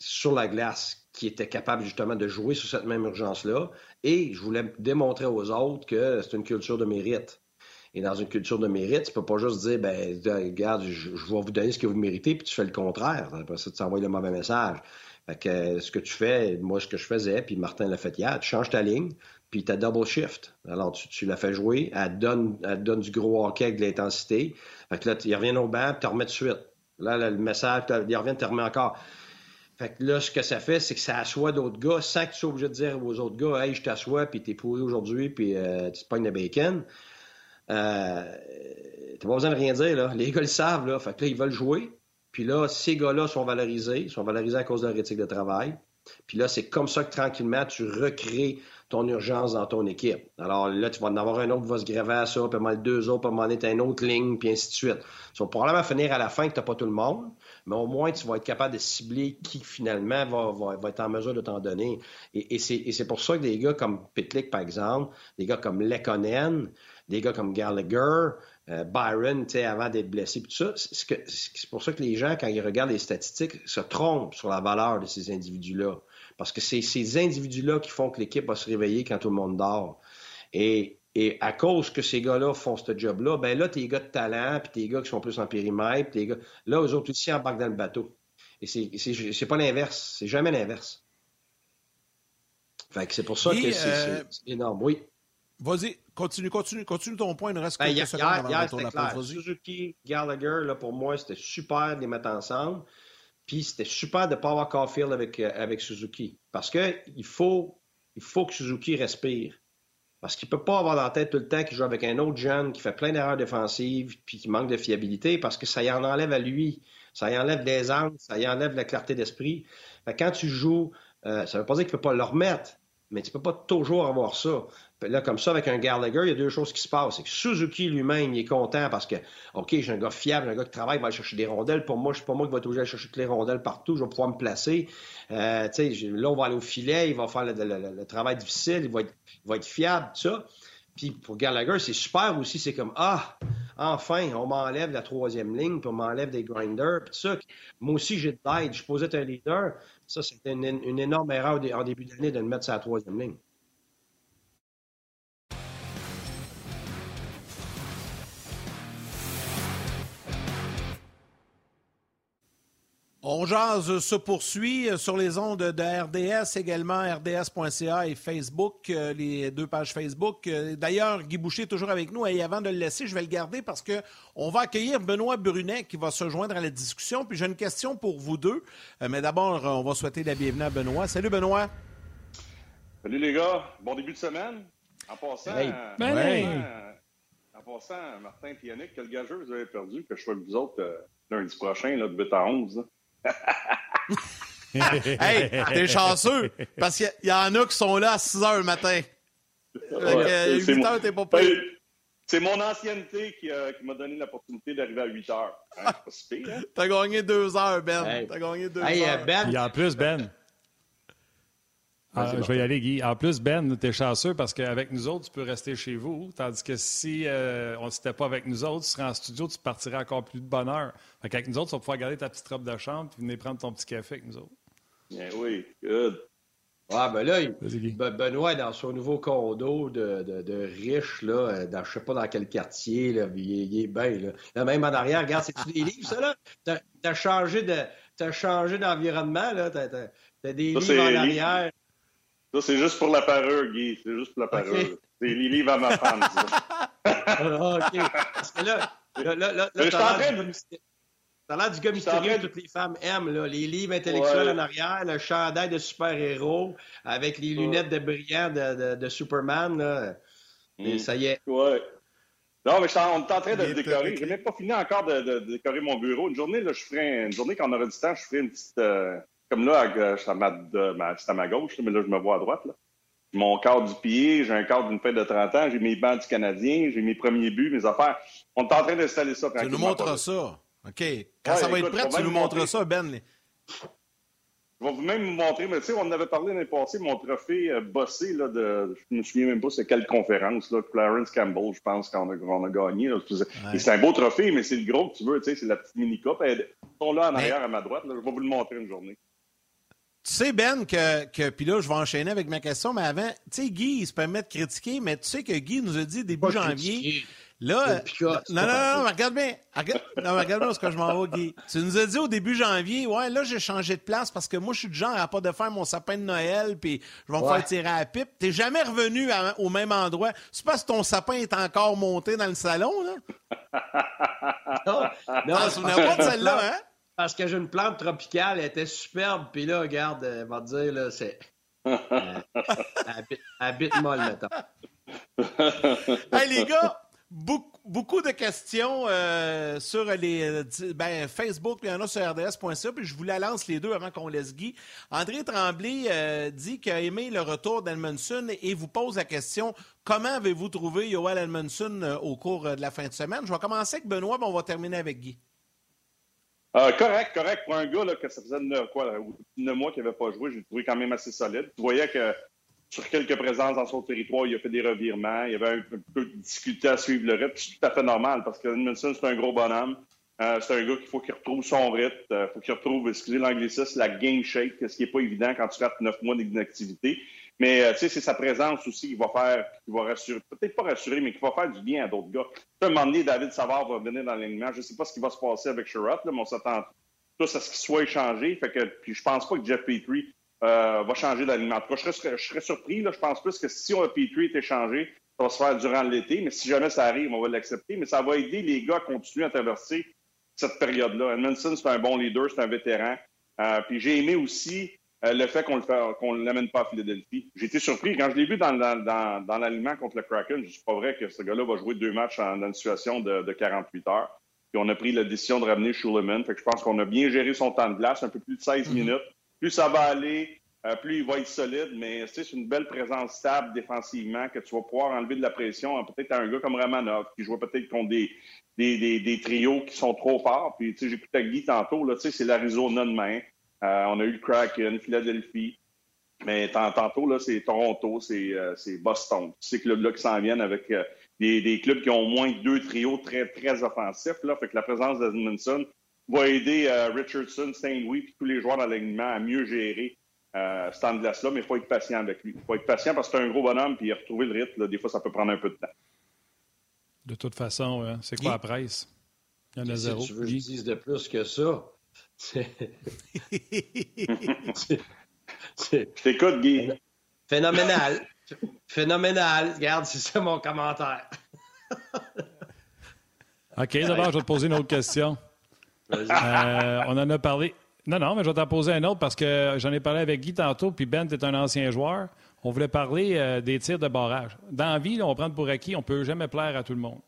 sur la glace qui était capable justement de jouer sur cette même urgence-là. Et je voulais démontrer aux autres que c'est une culture de mérite. Et dans une culture de mérite, tu peux pas juste dire, ben, regarde, je, vais vous donner ce que vous méritez, puis tu fais le contraire. Après ça, tu envoies le mauvais message. Fait que ce que tu fais, moi, ce que je faisais, puis Martin l'a fait hier, tu changes ta ligne, puis tu as double shift. Alors, tu, tu la fais jouer, elle donne, elle donne du gros hockey avec de l'intensité. Fait que là, il revient au banc, puis tu remets de suite. Là, le message, il revient, tu remets encore. Fait que là, ce que ça fait, c'est que ça assoit d'autres gars sans que tu sois obligé de dire aux autres gars, hey, je t'assois, puis t'es pourri aujourd'hui, puis euh, tu te pognes de bacon. Euh, t'as pas besoin de rien dire, là. Les gars le savent, là. Fait que là, ils veulent jouer. Puis là, ces gars-là sont valorisés. Sont valorisés à cause de leur éthique de travail. Puis là, c'est comme ça que tranquillement, tu recrées ton urgence dans ton équipe. Alors là, tu vas en avoir un autre qui va se gréver à ça, puis deux autres, puis être une autre ligne, puis ainsi de suite. Ça va probablement finir à la fin que tu n'as pas tout le monde, mais au moins, tu vas être capable de cibler qui finalement va, être en mesure de t'en donner. Et, c'est pour ça que des gars comme Pitlick, par exemple, des gars comme Lekonen, des gars comme Gallagher, Byron, avant d'être blessé, tout ça, c'est pour ça que les gens, quand ils regardent les statistiques, se trompent sur la valeur de ces individus-là. Parce que c'est ces individus-là qui font que l'équipe va se réveiller quand tout le monde dort. Et, et à cause que ces gars-là font ce job-là, ben là, tes gars de talent, puis tes gars qui sont plus en périmètre, tes gars, là, eux autres aussi embarquent dans le bateau. Et c'est pas l'inverse. C'est jamais l'inverse. Fait que c'est pour ça que euh, c'est énorme. Oui. Vas-y, continue, continue, continue ton point. Il nous reste ben, quelques secondes hier, de la Suzuki, Gallagher, là, pour moi, c'était super de les mettre ensemble. Puis c'était super de ne pas avoir Caulfield avec, euh, avec Suzuki. Parce qu'il faut, il faut que Suzuki respire. Parce qu'il ne peut pas avoir dans la tête tout le temps qu'il joue avec un autre jeune qui fait plein d'erreurs défensives puis qui manque de fiabilité parce que ça y en enlève à lui. Ça y enlève des angles, ça y enlève la clarté d'esprit. Quand tu joues, euh, ça ne veut pas dire qu'il ne peut pas le remettre, mais tu ne peux pas toujours avoir ça. Là, comme ça, avec un Gallagher, il y a deux choses qui se passent. C'est que Suzuki lui-même, il est content parce que, OK, j'ai un gars fiable, un gars qui travaille, il va aller chercher des rondelles. Pour moi, je suis pas moi qui va être obligé d'aller chercher toutes les rondelles partout. Je vais pouvoir me placer. Euh, là, on va aller au filet, il va faire le, travail difficile, il va, être, fiable, tout ça. Puis pour Gallagher, c'est super aussi. C'est comme Ah, enfin, on m'enlève la troisième ligne, puis on m'enlève des grinders, puis tout ça. Moi aussi, j'ai de l'aide. Je posais un leader. Ça, c'était une, une, énorme erreur en début d'année de le mettre sur la troisième ligne. On jase se poursuit sur les ondes de RDS, également RDS.ca et Facebook, euh, les deux pages Facebook. Euh, d'ailleurs, Guy Boucher est toujours avec nous et avant de le laisser, je vais le garder parce qu'on va accueillir Benoît Brunet qui va se joindre à la discussion. Puis j'ai une question pour vous deux. Euh, mais d'abord, on va souhaiter la bienvenue à Benoît. Salut Benoît. Salut les gars. Bon début de semaine. En passant, ben en passant Martin et Yannick, quel gageur vous avez perdu que je sois vous autres lundi prochain, là, de 8 à 11? hey, t'es chanceux, parce qu'il y, en a qui sont là à 6 h le matin. Ouais, 8 h, t'es pas payé. C'est mon ancienneté qui, m'a donné l'opportunité d'arriver à 8 h. Hein, hein? T'as gagné 2 heures, Ben. T'as gagné 2 hey, heures. Ben. Et en plus, Ben. Ah, je vais y aller, Guy. En plus, Ben, t'es chanceux parce qu'avec nous autres, tu peux rester chez vous. Tandis que si euh, on n'était pas avec nous autres, tu serais en studio, tu partirais encore plus de bonheur. Fait qu'avec nous autres, tu vas pouvoir garder ta petite robe de chambre et venir prendre ton petit café avec nous autres. Bien oui, good. Ah, ben là, Benoît est dans son nouveau condo de, de, de riche, là, dans, je sais pas dans quel quartier, là, il, est bien, là. Même en arrière, regarde, c'est-tu des livres, ça, là? T'as as changé de... T'as changé d'environnement, là? T'as as, des livres en arrière. Ça, c'est juste pour la parure, Guy. C'est juste pour la parure. C'est les livres à ma femme, ça. Ah, OK. Parce que là, là, là, là, t'as l'air du gars mystérieux que toutes les femmes aiment. Là. Les livres intellectuels en arrière, le chandail de super-héros avec les lunettes de brillant de, de, de Superman. Là. Et mm. ça y est. Ouais. Non, mais on est en train de le décorer. Je n'ai même pas fini encore de, de, décorer mon bureau. Une journée, là, je ferai une journée quand on aura du temps, je ferai une petite. Euh, comme là, c'est à, ma, gauche, mais là, je me vois à droite. Là. Mon cadre du pied, j'ai un cadre d'une fête de 30 ans, j'ai mes bancs du Canadien, j'ai mes premiers buts, mes affaires. On est en train d'installer ça. Tu nous montres ça. OK. Quand ça va être prêt, tu nous montres ça, Ben. Je vais vous même vous montrer, mais tu sais, on en avait parlé l'année passée, mon trophée euh, bossé, là, de, je me souviens même pas c'est quelle conférence, là, Clarence Campbell, je pense, qu'on a, a gagné. C'est un beau trophée, mais c'est le gros que tu veux, tu sais, c'est la petite mini-coupe. Ils sont là en arrière à ma droite, je vais vous le montrer une journée. Tu sais, Ben, que, que puis là, je vais enchaîner avec ma question, mais avant, tu sais, Guy, il se permet de critiquer, mais tu sais que Guy nous a dit début janvier. Là, non, non, non, non, regarde bien. Regarde, non, regarde bien ce que je m'en vais, Guy. Tu nous as dit au début janvier, ouais, là, j'ai changé de place parce que moi, je suis du genre à pas de faire mon sapin de Noël, puis je vais me faire tirer à la pipe. T'es jamais revenu au même endroit. C'est parce que ton sapin est encore monté dans le salon, là? non, non, ah, pas de celle-là, hein? Parce que j'ai une plante tropicale, elle était superbe. Puis là, regarde, elle va te dire, là, c'est. Euh, habite molle, mettons. hey, les gars, beaucoup, de questions euh, sur les euh, ben, Facebook, il y en a sur rds.ca, puis je vous la lance les deux avant qu'on laisse Guy. André Tremblay dit qu'il a aimé le retour d'Elmondson et vous pose la question comment avez-vous trouvé Yoel Edmondson au cours de la fin de semaine? Je vais commencer avec Benoît, mais on va terminer avec Guy. Euh, correct, correct. Pour un gars là, que ça faisait neuf, quoi, mois qu'il n'avait pas joué, j'ai trouvé quand même assez solide. Tu voyais que sur quelques présences dans son territoire, il a fait des revirements. Il y avait un, peu de difficulté à suivre le rythme. C'est tout à fait normal parce que Edmondson, c'est un gros bonhomme. Euh, c'est un gars qu'il faut qu'il retrouve son rythme. Il euh, faut qu'il retrouve, excusez l'anglicisme, la game shape, ce qui n'est pas évident quand tu rates neuf mois d'inactivité. Mais euh, tu sais, c'est sa présence aussi qui va faire, qui va rassurer, peut-être pas rassurer, mais qui va faire du bien à d'autres gars. À un moment donné, David Savard va venir dans l'alignement. Je ne sais pas ce qui va se passer avec Sherrod, mais on s'attend tous à ce qu'il soit échangé. Fait que, puis je pense pas que Jeff Petrie euh, va changer d'alignement. En tout cas, je serais, je serais surpris. Là. Je pense plus que si on a Petrie est échangé, ça va se faire durant l'été. Mais si jamais ça arrive, on va l'accepter. Mais ça va aider les gars à continuer à traverser cette période-là. Edmondson, c'est un bon leader, c'est un vétéran. Euh, puis j'ai aimé aussi euh, le fait qu'on ne l'amène pas à Philadelphie. J'ai été surpris. Quand je l'ai vu dans, dans, dans, l'aliment contre le Kraken, je suis pas vrai que ce gars-là va jouer deux matchs dans une situation de, de, 48 heures. Puis on a pris la décision de ramener Schuleman. Fait que je pense qu'on a bien géré son temps de glace, un peu plus de 16 mm-hmm. minutes. Plus ça va aller, euh, plus il va être solide, mais c'est une belle présence stable défensivement que tu vas pouvoir enlever de la pression peut-être à un gars comme Ramanov qui joue peut-être contre des, des, des, des, trios qui sont trop forts. Puis tu sais, j'écoutais Guy tantôt, là, c'est l'Arizona de main. Euh, on a eu le Kraken, Philadelphie. Mais tantôt, là, c'est Toronto, c'est Boston. Ces clubs-là qui s'en viennent avec des, clubs qui ont au moins deux trios très, très offensifs. Là. Fait que la présence d'Edmondson va aider Richardson, St. Louis et tous les joueurs dans l'alignement à mieux gérer euh, cet là mais il faut être patient avec lui. Il faut être patient parce que c'est un gros bonhomme, puis retrouver le rythme, des fois, ça peut prendre un peu de temps. De toute façon, hein, c'est quoi la presse? Il y en a zéro. Si tu veux que je dise de plus que ça, Je t'écoute, Guy? Phénoménal. Phénoménal. Regarde, c'est ça mon commentaire. OK, d'abord, je vais te poser une autre question. Euh, on en a parlé. Non, non, mais je vais t'en poser un autre parce que j'en ai parlé avec Guy tantôt, puis Ben, est un ancien joueur. On voulait parler euh, des tirs de barrage. Dans la vie, on prend pour acquis, on ne peut jamais plaire à tout le monde.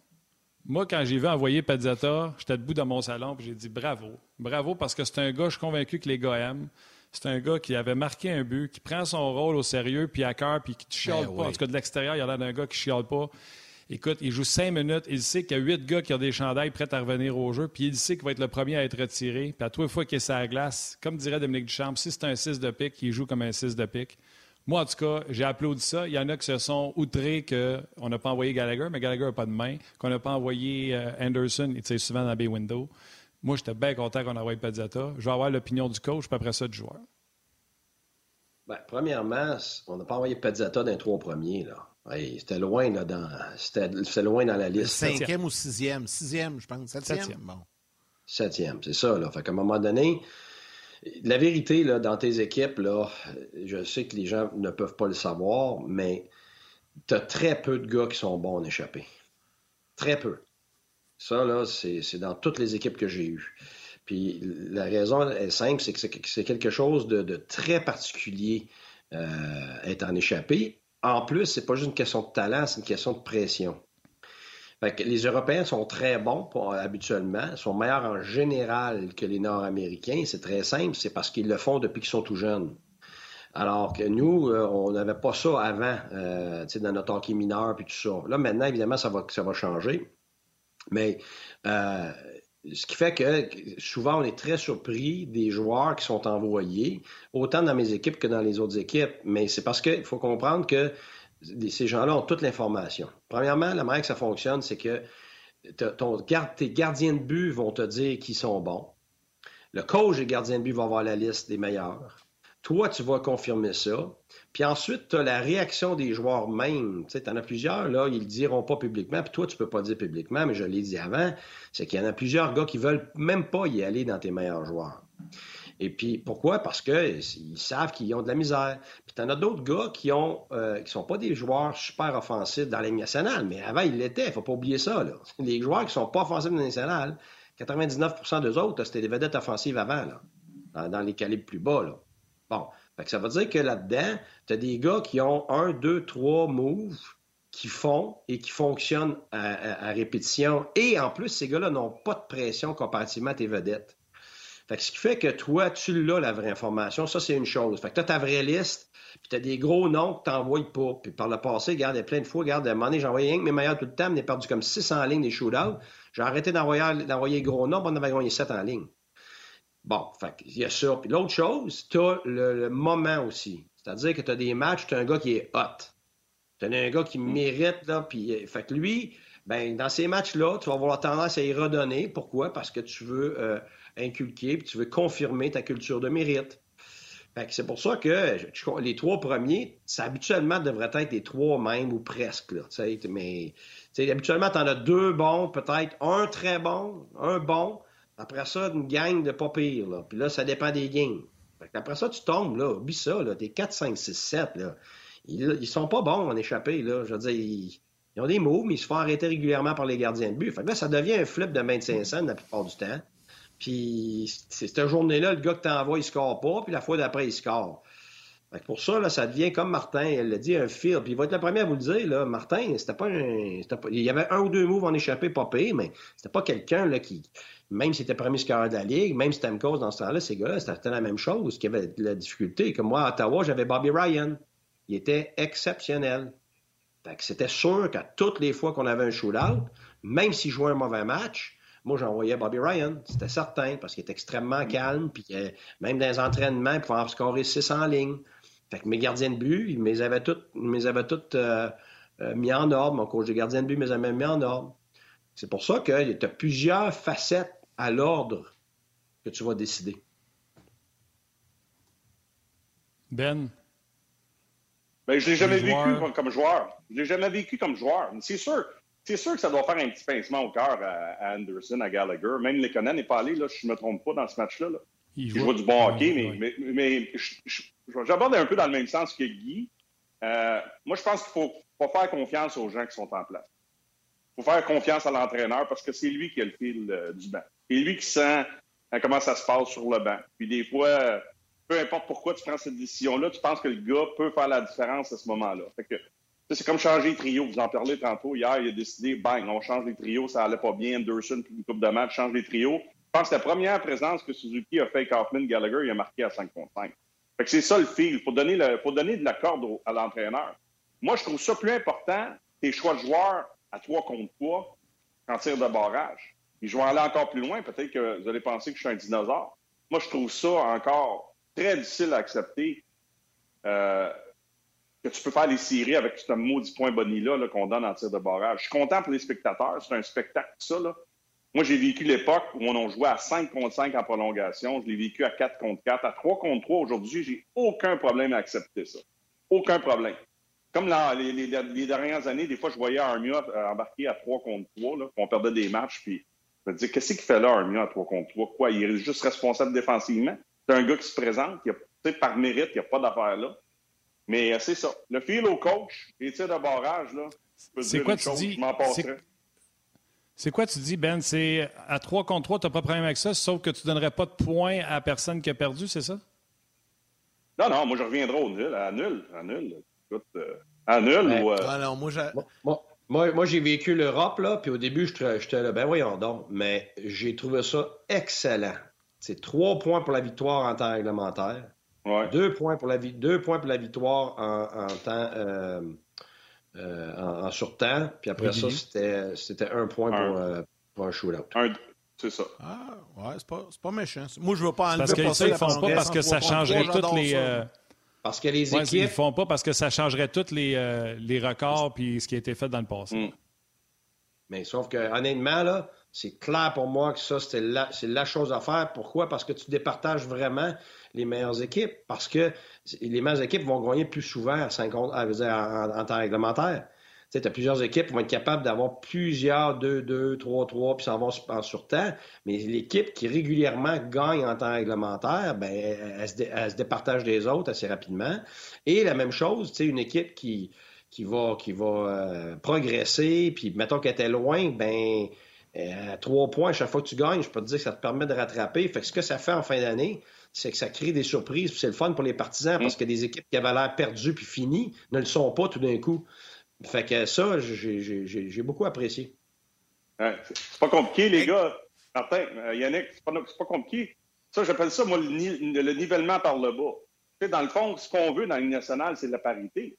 Moi, quand j'ai vu envoyer Pazzata, j'étais debout dans mon salon, puis j'ai dit bravo. Bravo parce que c'est un gars, je suis convaincu que les gars aiment. C'est un gars qui avait marqué un but, qui prend son rôle au sérieux, puis à cœur, puis qui ne chiale ben pas. En tout cas, de l'extérieur, il y a l'air d'un gars qui ne chiale pas. Écoute, il joue cinq minutes. Il sait qu'il y a huit gars qui ont des chandails prêts à revenir au jeu. Puis il sait qu'il va être le premier à être retiré. Puis à trois fois qu'il est sur la glace, comme dirait Dominique Duchamp, si c'est un 6 de pique, il joue comme un 6 de pique. Moi, en tout cas, j'ai applaudi ça. Il y en a qui se sont outrés qu'on n'a pas envoyé Gallagher, mais Gallagher n'a pas de main, qu'on n'a pas envoyé euh, Anderson, il tire souvent dans la bay window. Moi, j'étais bien content qu'on envoie Padzata. Je vais avoir l'opinion du coach, puis après ça, du joueur. Bien, premièrement, on n'a pas envoyé Padzata dans les trois premiers. Là c'était loin, là, dans, c'était, loin dans la liste. Cinquième ou sixième? Sixième, je pense. Septième? Septième, bon. Septième, c'est ça. Là. Fait qu'à un moment donné, la vérité, dans tes équipes, je sais que les gens ne peuvent pas le savoir, mais tu très peu de gars qui sont bons en échappée. Très peu. Ça, c'est, dans toutes les équipes que j'ai eues. Puis la raison est simple, c'est que c'est, quelque chose de, très particulier euh, être en échappée en plus, c'est pas juste une question de talent, c'est une question de pression. Les Européens sont très bons habituellement, sont meilleurs en général que les Nord-Américains. C'est très simple, c'est parce qu'ils le font depuis qu'ils sont tout jeunes. Alors que nous, euh, on n'avait pas ça avant, euh, dans notre hockey mineur puis tout ça. Là, maintenant, évidemment, ça va, ça va changer. Mais euh, ce qui fait que souvent, on est très surpris des joueurs qui sont envoyés, autant dans mes équipes que dans les autres équipes. Mais c'est parce qu'il faut comprendre que ces gens-là ont toute l'information. Premièrement, la manière que ça fonctionne, c'est que ton, tes gardiens de but vont te dire qu'ils sont bons. Le coach des gardiens de but va avoir la liste des meilleurs. Toi, tu vas confirmer ça. Puis ensuite, tu as la réaction des joueurs même. Tu en as plusieurs, là, ils le diront pas publiquement, puis toi, tu peux pas dire publiquement, mais je l'ai dit avant, c'est qu'il y en a plusieurs gars qui veulent même pas y aller dans tes meilleurs joueurs. Et puis, pourquoi? Parce qu'ils savent qu'ils ont de la misère. Puis tu en as d'autres gars qui ont euh, sont pas des joueurs super offensifs dans la nationale, mais avant, ils l'étaient. Il faut pas oublier ça. Les joueurs qui sont pas offensifs dans la nationale, 99% d'eux autres, c'était des vedettes offensives avant, dans, les calibres plus bas. Bon, ça veut dire que là-dedans, tu as des gars qui ont un, deux, trois moves qui font et qui fonctionnent à, répétition. Et en plus, ces gars-là n'ont pas de pression comparativement à tes vedettes. Fait ce qui fait que toi, tu l'as, la vraie information. Ça, c'est une chose. Fait que tu as ta vraie liste, puis tu as des gros noms que tu n'envoies pas. Puis par le passé, regarde, il y a plein de fois, regarde, à un moment donné, j'envoyais rien que mes meilleurs tout le temps, mais perdu comme 6 en ligne des shootouts. J'ai arrêté d'envoyer, gros noms, on avait gagné 7 en ligne. Bon, il y a ça. Puis l'autre chose, tu as le, moment aussi. C'est-à-dire que tu as des matchs, tu as un gars qui est hot. Tu as un gars qui mm. mérite, là, puis euh, fait que lui, ben, dans ces matchs-là, tu vas avoir tendance à y redonner. Pourquoi? Parce que tu veux euh, inculquer, puis tu veux confirmer ta culture de mérite. C'est pour ça que les trois premiers, ça habituellement devrait être les trois mêmes ou presque. Mais habituellement, tu en as deux bons, peut-être un très bon, un bon, après ça, une gang de pas pire. Puis là, ça dépend des games. Après ça, tu tombes, là. Oublie ça, là. T'es 4, 5, 6, 7, là. Ils, ils sont pas bons en échappée, là. Je veux dire, ils, ont des mots, mais ils se font arrêter régulièrement par les gardiens de but. Là, ça devient un flip de 25 cents la plupart du temps. Puis, cette journée-là, le gars que t'envoies, il score pas, puis la fois d'après, il score. Fait que pour ça, là, ça devient comme Martin, elle l'a dit, un fil. Puis il va être le premier à vous le dire, là. Martin, c'était pas un. Il y avait un ou deux moves en échappé pas pire, mais c'était pas quelqu'un là, qui, même si c'était premier scoreur de la Ligue, même Stamkos dans ce temps-là, ces gars-là, c'était la même chose, qui avait de la difficulté. Comme moi, à Ottawa, j'avais Bobby Ryan. Il était exceptionnel. c'était sûr qu'à toutes les fois qu'on avait un shootout, même s'il jouait un mauvais match, moi, j'envoyais Bobby Ryan. C'était certain, parce qu'il était extrêmement calme, puis même dans les entraînements, il pouvait en scorer 6 en ligne. Fait que mes gardiens de but, ils me les avaient toutes, toutes euh, euh, mis en ordre. Mon coach de gardien de but me les avait mis en ordre. C'est pour ça que tu as plusieurs facettes à l'ordre que tu vas décider. Ben? Ben, je ne l'ai jamais vécu comme, joueur. Je ne l'ai jamais vécu comme joueur. C'est sûr, c'est sûr que ça doit faire un petit pincement au cœur à, Anderson, à Gallagher. Même Lekonen n'est pas allé, là, je ne me trompe pas, dans ce match-là. Il, joue du bon hockey, mais, mais, j'aborde un peu dans le même sens que Guy. Euh, moi, je pense qu'il faut pas faire confiance aux gens qui sont en place. Il faut faire confiance à l'entraîneur parce que c'est lui qui a le fil euh, du banc. C'est lui qui sent euh, comment ça se passe sur le banc. Puis des fois, peu importe pourquoi tu prends cette décision-là, tu penses que le gars peut faire la différence à ce moment-là. C'est comme changer de trio. Vous en parlez tantôt. Hier, il a décidé, bang, on change les trios, ça allait pas bien. Anderson, une coupe de match, change les trios. Je pense que la première présence que Suzuki a fait avec Gallagher, il a marqué à 5 contre 5. Fait que c'est ça le fil. Il faut donner, faut donner de la corde à l'entraîneur. Moi, je trouve ça plus important, tes choix de joueurs à 3 contre 3 qu'en tir de barrage. Et je vais aller encore plus loin. Peut-être que vous allez penser que je suis un dinosaure. Moi, je trouve ça encore très difficile à accepter euh, tu peux faire les séries avec ce maudit point Bonnie-là qu'on donne en tir de barrage. Je suis content pour les spectateurs. C'est un spectacle, ça. Là. Moi, j'ai vécu l'époque où on joué à 5 contre 5 en prolongation. Je l'ai vécu à 4 contre 4. À 3 contre 3 aujourd'hui, j'ai aucun problème à accepter ça. Aucun problème. Comme les, dernières années, des fois, je voyais Armia embarquer à 3 contre 3, là, on perdait des matchs, puis je me disais, qu'est-ce qu'il fait là, Armia, à 3 contre 3? Quoi, il est juste responsable défensivement? C'est un gars qui se présente, qui a, par mérite, il n'y a pas d'affaire là. Mais euh, c'est ça. Le fil au coach, les tirs de barrage, là, c'est quoi tu dis? C'est quoi tu dis, Ben? C'est à 3 contre 3, tu n'as pas de problème avec ça, sauf que tu ne donnerais pas de points à personne qui a perdu, c'est ça? Non, non, moi je reviendrai au nul, à nul, à nul. Écoute, euh, à nul ou. Euh... Ah non, moi, j'ai... Moi, moi, j'ai vécu l'Europe, là, puis au début, j'étais là, ben voyons donc, mais j'ai trouvé ça excellent. C'est trois points pour la victoire en temps réglementaire. Deux, points pour la deux points pour la victoire en, temps euh, euh, en, surtemps. Puis après ça, c'était un point pour, euh, pour un shootout. C'est ça. Ah, ouais, c'est pas, pas, méchant. Moi, je veux pas enlever parce que ça, ils font pas parce que ça changerait toutes les. Parce que les équipes. Ils font pas parce que ça changerait tous les, les records puis ce qui a été fait dans le passé. Mm. Mais sauf que, honnêtement, là, c'est clair pour moi que ça, c'est la, chose à faire. Pourquoi? Parce que tu départages vraiment les meilleures équipes. Parce que les meilleures équipes vont gagner plus souvent à 50, en, temps réglementaire. Tu as plusieurs équipes qui vont être capables d'avoir plusieurs 2-2, 3-3, puis s'en vont en surtemps. Mais l'équipe qui régulièrement gagne en temps réglementaire, ben, elle, se, départage des autres assez rapidement. Et la même chose, tu sais, une équipe qui, qui va, qui va euh, progresser, puis mettons qu'elle était loin, ben euh, trois points à chaque fois que tu gagnes, je peux te dire que ça te permet de rattraper. Fait que ce que ça fait en fin d'année, c'est que ça crée des surprises. C'est le fun pour les partisans parce mm. que des équipes qui avaient l'air perdues puis finies ne le sont pas tout d'un coup. Fait que ça, j'ai beaucoup apprécié. c'est pas compliqué, les gars. Martin, euh, Yannick, c'est pas, pas compliqué. Ça, j'appelle ça, moi, le, nivellement par le bas. dans le fond, ce qu'on veut dans la nationale, c'est la parité.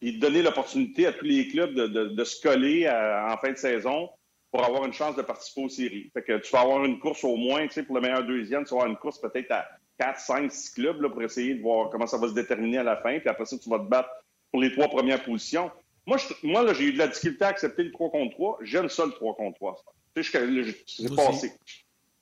Puis donner l'opportunité à tous les clubs de, se coller en fin de saison pour avoir une chance de participer aux séries. Fait que tu vas avoir une course au moins, tu sais, pour le meilleur deuxième, tu vas avoir une course peut-être à 4, 5, 6 clubs là, pour essayer de voir comment ça va se déterminer à la fin. Puis après ça, tu vas te battre pour les trois premières positions. Moi, moi là, j'ai eu de la difficulté à accepter le 3 contre 3. J'aime ça, le 3 contre 3. Tu sais, c'est passé.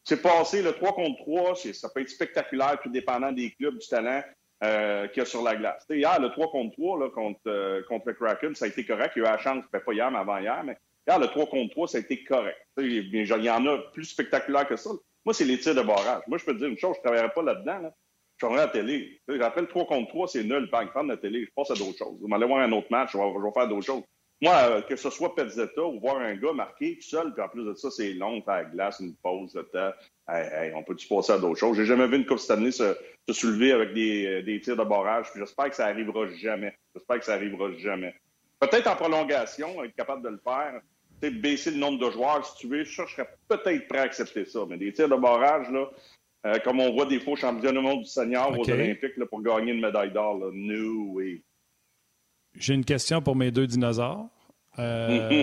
C'est passé, le 3 contre 3, ça peut être spectaculaire, tout dépendant des clubs, du talent euh, qu'il y a sur la glace. hier, le 3 contre 3 là, contre, euh, contre le Kraken, ça a été correct. Il y a eu la chance, ben, pas hier, mais avant hier, mais le 3 contre 3, ça a été correct. Il y en a plus spectaculaire que ça. Moi, c'est les tirs de barrage. Moi, je peux te dire une chose, je ne travaillerai pas là-dedans. Là. Je travaillerai à la télé. Après le 3 contre 3, c'est nul. Bang, prendre la télé, je passe à d'autres choses. Vous m'allez voir un autre match, je vais, faire d'autres choses. Moi, euh, que ce soit Petzetta ou voir un gars marqué tout seul, puis en plus de ça, c'est long, faire la glace, une pause de temps. on peut-tu passer à d'autres choses? J'ai jamais vu une Coupe Stanley se, se soulever avec des, euh, des tirs de barrage, j'espère que ça arrivera jamais. J'espère que ça arrivera jamais. Peut-être en prolongation, être capable de le faire baisser le nombre de joueurs, si tu veux, je serais peut-être prêt à accepter ça. Mais des tirs de barrage, là, euh, comme on voit des fois au championnat du monde du senior aux Olympiques là, pour gagner une médaille d'or, no way. J'ai une question pour mes deux dinosaures. Euh,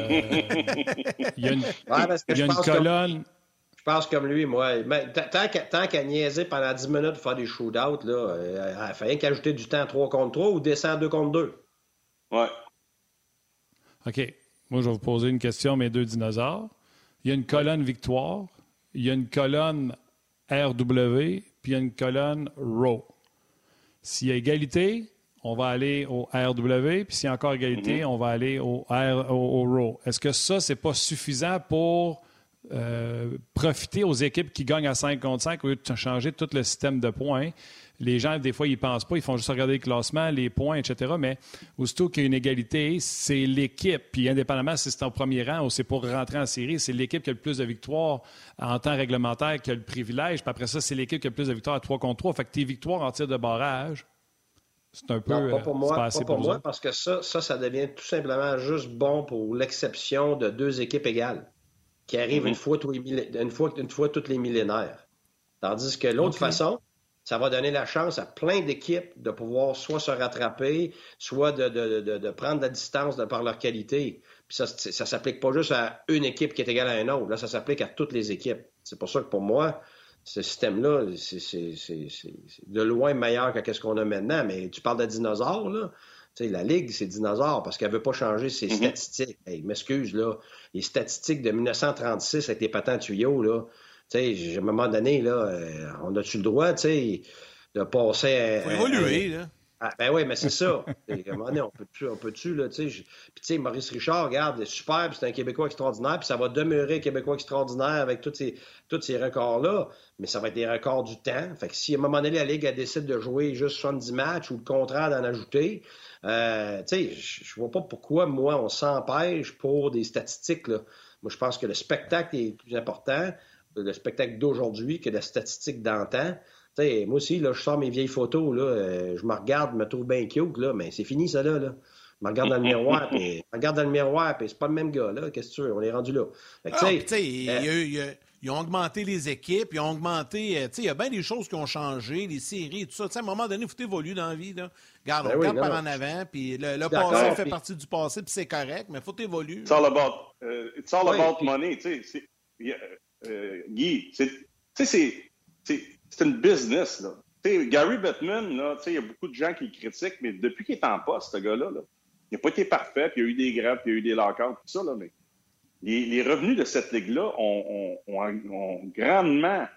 il y a une, il y a une colonne. pense comme lui, moi. Mais tant qu'à niaiser pendant 10 minutes pour faire des shootouts, là, euh, il fallait qu'ajouter du temps 3 contre 3 ou descendre 2 contre 2. Ouais. OK. Moi, je vais vous poser une question, mes deux dinosaures. Il y a une colonne victoire, il y a une colonne RW, puis il y a une colonne ROW. S'il y a égalité, on va aller au RW, puis s'il y a encore égalité, mm-hmm. on va aller au, R, au, ROW. Est-ce que ça, c'est pas suffisant pour euh, profiter aux équipes qui gagnent à 5 contre 5 au lieu de changer tout le système de points? Les gens, des fois, ils pensent pas, ils font juste regarder le classement, les points, etc. Mais aussitôt qu'il y a une égalité, c'est l'équipe. Puis indépendamment si c'est en premier rang ou c'est pour rentrer en série, c'est l'équipe qui a le plus de victoires en temps réglementaire qui a le privilège. Puis après ça, c'est l'équipe qui a le plus de victoires à 3 contre 3. Fait que tes victoires en tir de barrage, c'est un peu. Non, pas pour moi, pas pour moi parce que ça, ça, ça devient tout simplement juste bon pour l'exception de deux équipes égales qui arrivent mm-hmm. une, fois tous les, une, fois, une fois toutes les millénaires. Tandis que l'autre façon, ça va donner la chance à plein d'équipes de pouvoir soit se rattraper, soit de, de, de, de prendre la distance de par leur qualité. Puis ça ne s'applique pas juste à une équipe qui est égale à une autre. Là, ça s'applique à toutes les équipes. C'est pour ça que pour moi, ce système-là, c'est de loin meilleur que ce qu'on a maintenant. Mais tu parles de dinosaures, là. sais, la Ligue, c'est dinosaures parce qu'elle ne veut pas changer ses mm-hmm. statistiques. Hey, m'excuse, là. Les statistiques de 1936 avec les patents tuyaux, là, sais, à un moment donné, là, euh, on a-tu le droit, tu sais, de passer à. Faut évoluer, là. Ah, ben oui, mais c'est ça. à un moment donné, on peut-tu, on peut-tu, là, tu sais. Puis, tu sais, Maurice Richard, regarde, c'est super, c'est un Québécois extraordinaire, puis ça va demeurer un Québécois extraordinaire avec tous ces, tous ces records-là, mais ça va être des records du temps. Fait que si à un moment donné, la Ligue, elle décide de jouer juste 70 matchs ou le contraire d'en ajouter, euh, tu sais, je vois pas pourquoi, moi, on s'empêche pour des statistiques, là. Moi, je pense que le spectacle est plus important le spectacle d'aujourd'hui que la statistique d'antan. moi aussi, là, je sors mes vieilles photos, là, euh, je me regarde, je me trouve bien cute, là, mais c'est fini, ça, là. là. Je me regarde dans le miroir, puis je regarde dans le miroir, puis c'est pas le même gars, là. Qu'est-ce que tu veux? On est rendu là. ils ont augmenté les équipes, ils ont augmenté. Euh, il y a bien des choses qui ont changé, les séries, tout ça. à un moment donné, il faut évoluer dans la vie. Là. Regarde, ben on regarde par en avant, puis le, passé fait partie du passé, puis c'est correct, mais il faut évoluer. It's all about, uh, it's all about money. tu sais. Euh, Guy, c'est une business. Là. Gary Bettman, il y a beaucoup de gens qui le critiquent, mais depuis qu'il est en poste, ce gars-là, il n'a pas été parfait, puis il y a eu des grèves, puis il y a eu des lockouts, tout ça, là, mais les, revenus de cette ligue-là ont, grandement.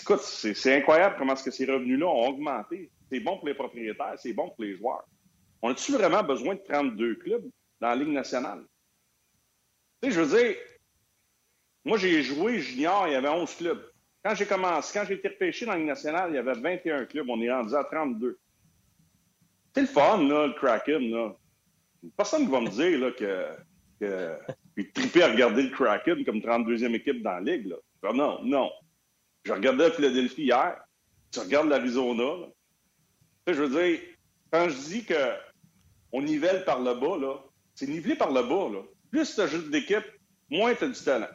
Écoute, c'est incroyable comment ce que ces revenus-là ont augmenté. C'est bon pour les propriétaires, c'est bon pour les joueurs. On a-tu vraiment besoin de 32 clubs dans la Ligue nationale? Je veux dire, moi, j'ai joué junior, il y avait 11 clubs. Quand j'ai commencé, quand j'ai été repêché dans la Ligue nationale, il y avait 21 clubs. On est rendu à 32. C'est le fun, là, le Kraken, là. Personne ne va me dire là, que, que puis triper à regarder le Kraken comme 32e équipe dans la Ligue. Là. non, non. Je regardais Philadelphie hier. Tu regardes l'Arizona. Je veux dire, quand je dis qu'on nivelle par le bas, là, c'est nivelé par le bas. Là. Plus tu as juste d'équipe, moins tu as du talent